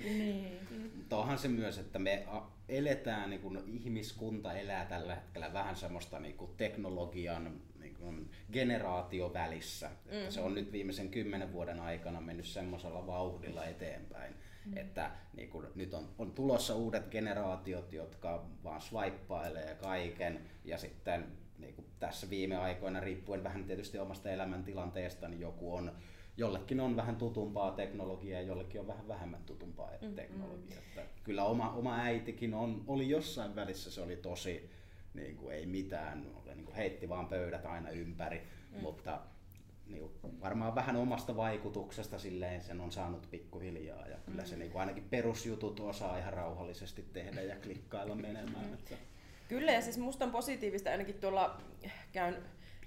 Niin. Mutta onhan se myös, että me eletään, niin kun ihmiskunta elää tällä hetkellä vähän semmoista niin kuin teknologian kuin generaatio välissä. Mm. Että se on nyt viimeisen kymmenen vuoden aikana mennyt semmoisella vauhdilla eteenpäin, mm. että niin kun, nyt on, on tulossa uudet generaatiot, jotka vaan swippailee kaiken ja sitten niin kuin tässä viime aikoina, riippuen vähän tietysti omasta elämäntilanteesta, niin joku on jollekin on vähän tutumpaa teknologiaa ja jollekin on vähän vähemmän tutumpaa mm, teknologiaa. Että kyllä oma, oma äitikin on, oli jossain välissä, se oli tosi, niin kuin ei mitään, niin kuin heitti vaan pöydät aina ympäri, mm. mutta niin kuin varmaan vähän omasta vaikutuksesta silleen sen on saanut pikkuhiljaa ja kyllä se niin kuin ainakin perusjutut osaa ihan rauhallisesti tehdä ja klikkailla menemään. Että Kyllä, ja siis musta on positiivista ainakin tuolla käyn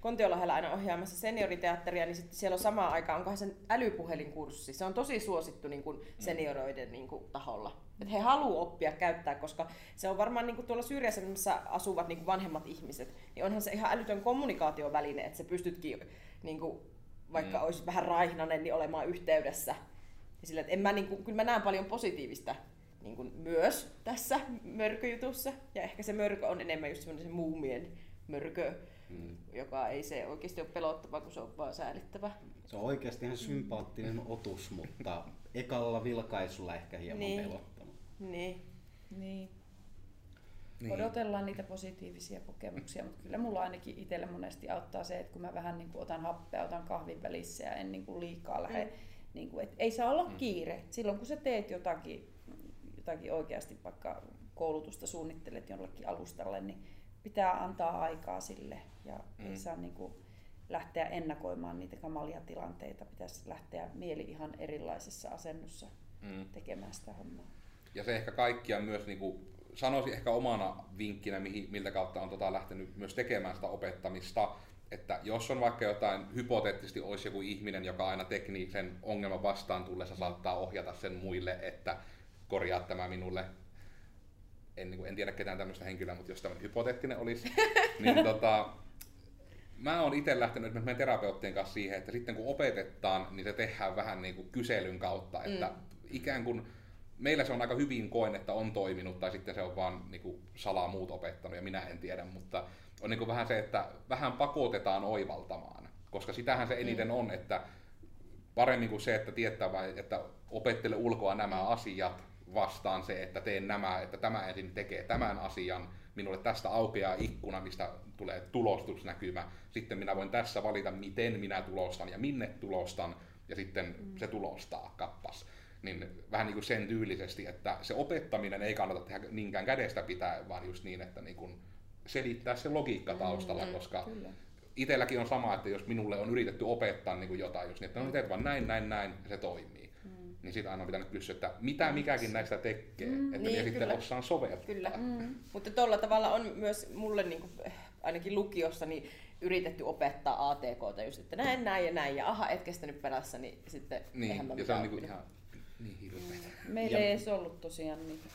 Kontiolahdella aina ohjaamassa senioriteatteria, niin sitten siellä on samaan aikaan, onkohan sen älypuhelinkurssi. Se on tosi suosittu niin kuin senioroiden niin kuin, taholla. Et he haluavat oppia käyttää, koska se on varmaan niin kuin tuolla syrjässä, missä asuvat niin kuin vanhemmat ihmiset, niin onhan se ihan älytön kommunikaatioväline, että sä pystytkin, niin kuin, vaikka mm. olisit vähän raihnanen, niin olemaan yhteydessä. Ja sillä, että en mä, niin kuin, kyllä mä näen paljon positiivista niin kuin myös tässä mörköjutussa. Ja ehkä se mörkö on enemmän just semmoinen se muumien mörkö, mm. joka ei se oikeasti ole pelottava, kun se on vaan säälittävä. se on oikeasti ihan sympaattinen otus, mutta ekalla vilkaisulla ehkä hieman Niin. pelottava. Niin. Niin. Niin. Odotellaan niitä positiivisia kokemuksia, mutta kyllä mulla ainakin itselle monesti auttaa se, että kun mä vähän niin kuin otan happea, otan kahvin välissä ja en niin kuin liikaa lähde, mm. niin kuin, että ei saa olla mm. kiire. Silloin kun sä teet jotakin, jotakin oikeasti, vaikka koulutusta suunnittelet jollekin alustalle, niin pitää antaa aikaa sille ja mm. ei saa niin kuin lähteä ennakoimaan niitä kamalia tilanteita. Pitäisi lähteä mieli ihan erilaisessa asennossa Mm. tekemään sitä hommaa. Ja se ehkä kaikkia myös, niin kuin, sanoisin ehkä omana vinkkinä, mihin, miltä kautta on tota, lähtenyt myös tekemään sitä opettamista, että jos on vaikka jotain, hypoteettisesti olisi joku ihminen, joka aina teknisen ongelman vastaan tullessa saattaa ohjata sen muille, että korjaa tämä minulle, en, niin kuin, en tiedä ketään tämmöistä henkilöä, mutta jos tämmöinen hypoteettinen olisi, *laughs* niin tota, mä oon itse lähtenyt meidän terapeuttien kanssa siihen, että sitten kun opetetaan, niin se tehdään vähän niin kuin kyselyn kautta, että mm. ikään kuin meillä se on aika hyvin koen, että on toiminut, tai sitten se on vaan niin kuin salaa muut opettanut, ja minä en tiedä, mutta on niin kuin vähän se, että vähän pakotetaan oivaltamaan, koska sitähän se eniten on, että paremmin kuin se, että tietää vain, että opettele ulkoa nämä asiat vastaan se, että teen nämä, että tämä ensin tekee tämän asian, minulle tästä aukeaa ikkuna, mistä tulee tulostusnäkymä, sitten minä voin tässä valita, miten minä tulostan ja minne tulostan, ja sitten mm. se tulostaa kappas. Niin vähän niin kuin sen tyylisesti, että se opettaminen ei kannata tehdä niinkään kädestä pitää, vaan just niin, että niin kuin selittää se logiikka taustalla, mm, koska kyllä. itselläkin on sama, että jos minulle on yritetty opettaa niin kuin jotain, jos niin, että no teet vaan näin, näin, näin, se toimii. Mm. Niin siitä aina on pitänyt kysyä, että mitä mikäkin näistä tekee, mm, että niin, niin, sitten kyllä. osaan soveltaa. Kyllä. Mm. Mutta tuolla tavalla on myös mulle niin kuin, ainakin lukiossa niin yritetty opettaa ATKta just, että näin, näin ja näin, ja aha, et kestänyt perässä, niin sitten eihän mä Niin, ja se on niin ihan niin hirveä. Meillä Ja- ei edes ollut tosiaan niitä.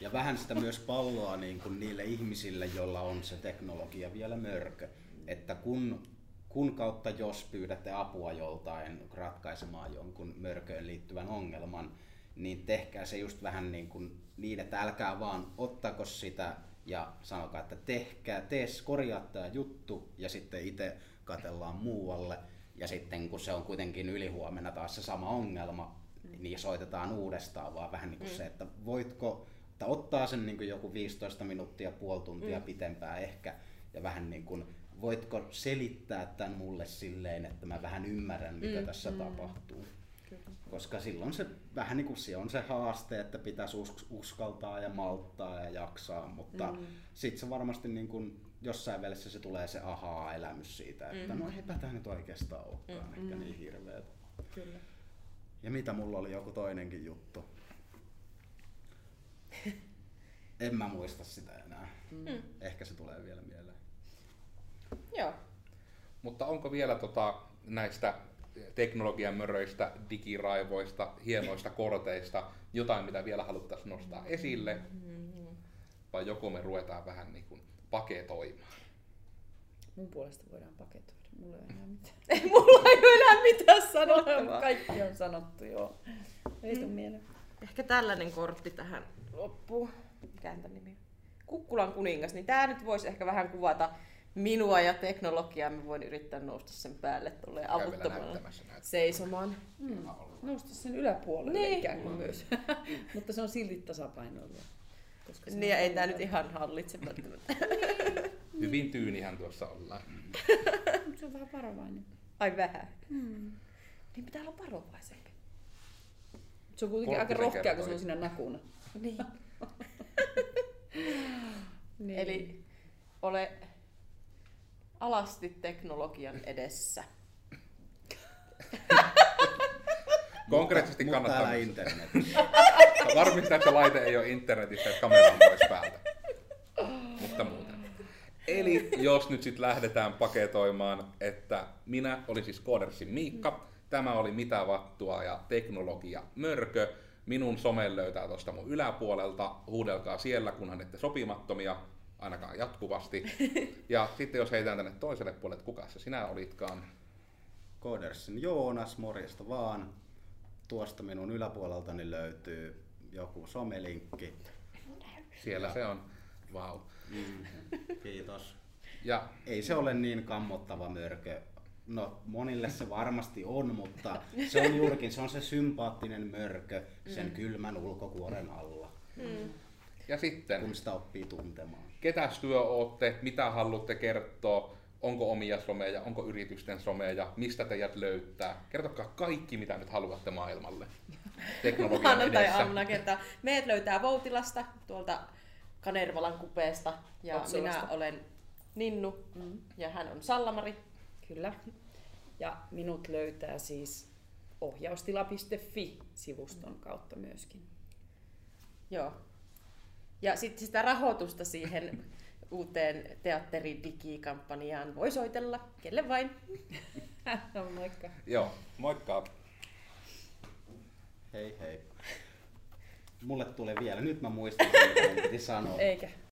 Ja vähän sitä myös palloa niin kuin niille ihmisille, joilla on se teknologia vielä mörkö. Että kun, kun kautta jos pyydätte apua joltain ratkaisemaan jonkun mörköön liittyvän ongelman, niin tehkää se just vähän niin, kuin niin että älkää vaan ottako sitä ja sanokaa, että tehkää, tee, korjaa tämä juttu ja sitten itse katellaan muualle. Ja sitten kun se on kuitenkin ylihuomenna taas se sama ongelma, niin soitetaan uudestaan, vaan vähän niin kuin mm. se, että voitko, että ottaa sen niin kuin joku 15 minuuttia, puoli tuntia mm. pitempään ehkä, ja vähän niin kuin, voitko selittää tämän mulle silleen, että mä vähän ymmärrän, mitä mm. tässä mm. tapahtuu. Kyllä. Koska silloin se vähän niin kuin se on se haaste, että pitäisi us- uskaltaa ja malttaa ja jaksaa, mutta mm. sitten se varmasti niin kuin jossain välissä se tulee se ahaa-elämys siitä, että mm. no eipä tämä nyt oikeastaan olekaan mm. ehkä niin hirveetä. Kyllä. Ja mitä mulla oli joku toinenkin juttu? *laughs* en mä muista sitä enää. Ehkä se tulee vielä mieleen. Joo. Mutta onko vielä tota, näistä teknologian möröistä, digiraivoista, hienoista korteista jotain, mitä vielä haluttaisiin nostaa esille? Vai joko me ruvetaan vähän niin kuin paketoimaan? Mun puolesta voidaan paketoida. Mulla ei ole enää mitään. *laughs* Ei mulla ei ole enää mitään sanottavaa. Kaikki on sanottu, joo. Ei tuu mieleen. Ehkä tällainen kortti tähän loppuun. Mikä nimi? Kukkulan kuningas. Niin tää nyt voisi ehkä vähän kuvata minua ja teknologiaa. Mä voin yrittää nousta sen päälle tulee näitä. seisomaan. Mm. Nousta sen yläpuolelle Niin. ikään kuin myös. *laughs* Mutta se on silti tasapainoilua. Koska se Niin, ja ei ollut- nyt ihan hallitse välttämättä. *laughs* Hyvin tyynihän tuossa ollaan. Se on vähän varovainen. Ai vähän. Mm. Niin pitää olla varovaisempi. Se on kuitenkin aika rohkea, kun se on siinä nakuna. Niin. *laughs* Niin. Eli ole alasti teknologian edessä. *laughs* Konkreettisesti Mutta kannattaa täällä myös- internetissä. varmistaa, että laite ei ole internetissä, että kamera on pois päältä. Mutta muuten. Eli jos nyt sitten lähdetään paketoimaan, että minä olin siis Koodersin Miikka, tämä oli Mitä vattua ja teknologia mörkö. Minun somen löytää tuosta mun yläpuolelta, huudelkaa siellä, kunhan ette sopimattomia, ainakaan jatkuvasti. *laughs* Ja sitten jos heitään tänne toiselle puolelle, että kuka se sinä olitkaan, Codersin Joonas, morjesta vaan. Tuosta minun yläpuoleltani löytyy joku somelinkki. siellä se on. Vau. Mm, kiitos. Ja Ei se ole niin kammottava mörkö. No monille se varmasti on, mutta se on juurikin se on se sympaattinen mörkö sen kylmän ulkokuoren alla, ja sitten kun sitä oppii tuntemaan. Ketäs työ ootte, mitä haluatte kertoa, onko omia someja, onko yritysten someja, mistä teidät löytää. Kertokaa kaikki, mitä nyt haluatte maailmalle *laughs* teknologian Maanantai edessä. aamuna kertaa. Meidät löytää Voutilasta, tuolta Kanervalan kupeesta. Ja Otsolasta. minä olen Ninnu Mm. ja hän on Sallamari. Kyllä. Ja minut löytää siis ohjaustila.fi-sivuston kautta myöskin. Joo. Ja sitten sitä rahoitusta siihen uuteen teatteridigikampanjaan voi soitella, kelle vain. *laughs* no, moikka. Joo, moikka. Hei hei. Mulle tulee vielä, nyt mä muistan, mitä piti sanoa. Eikä.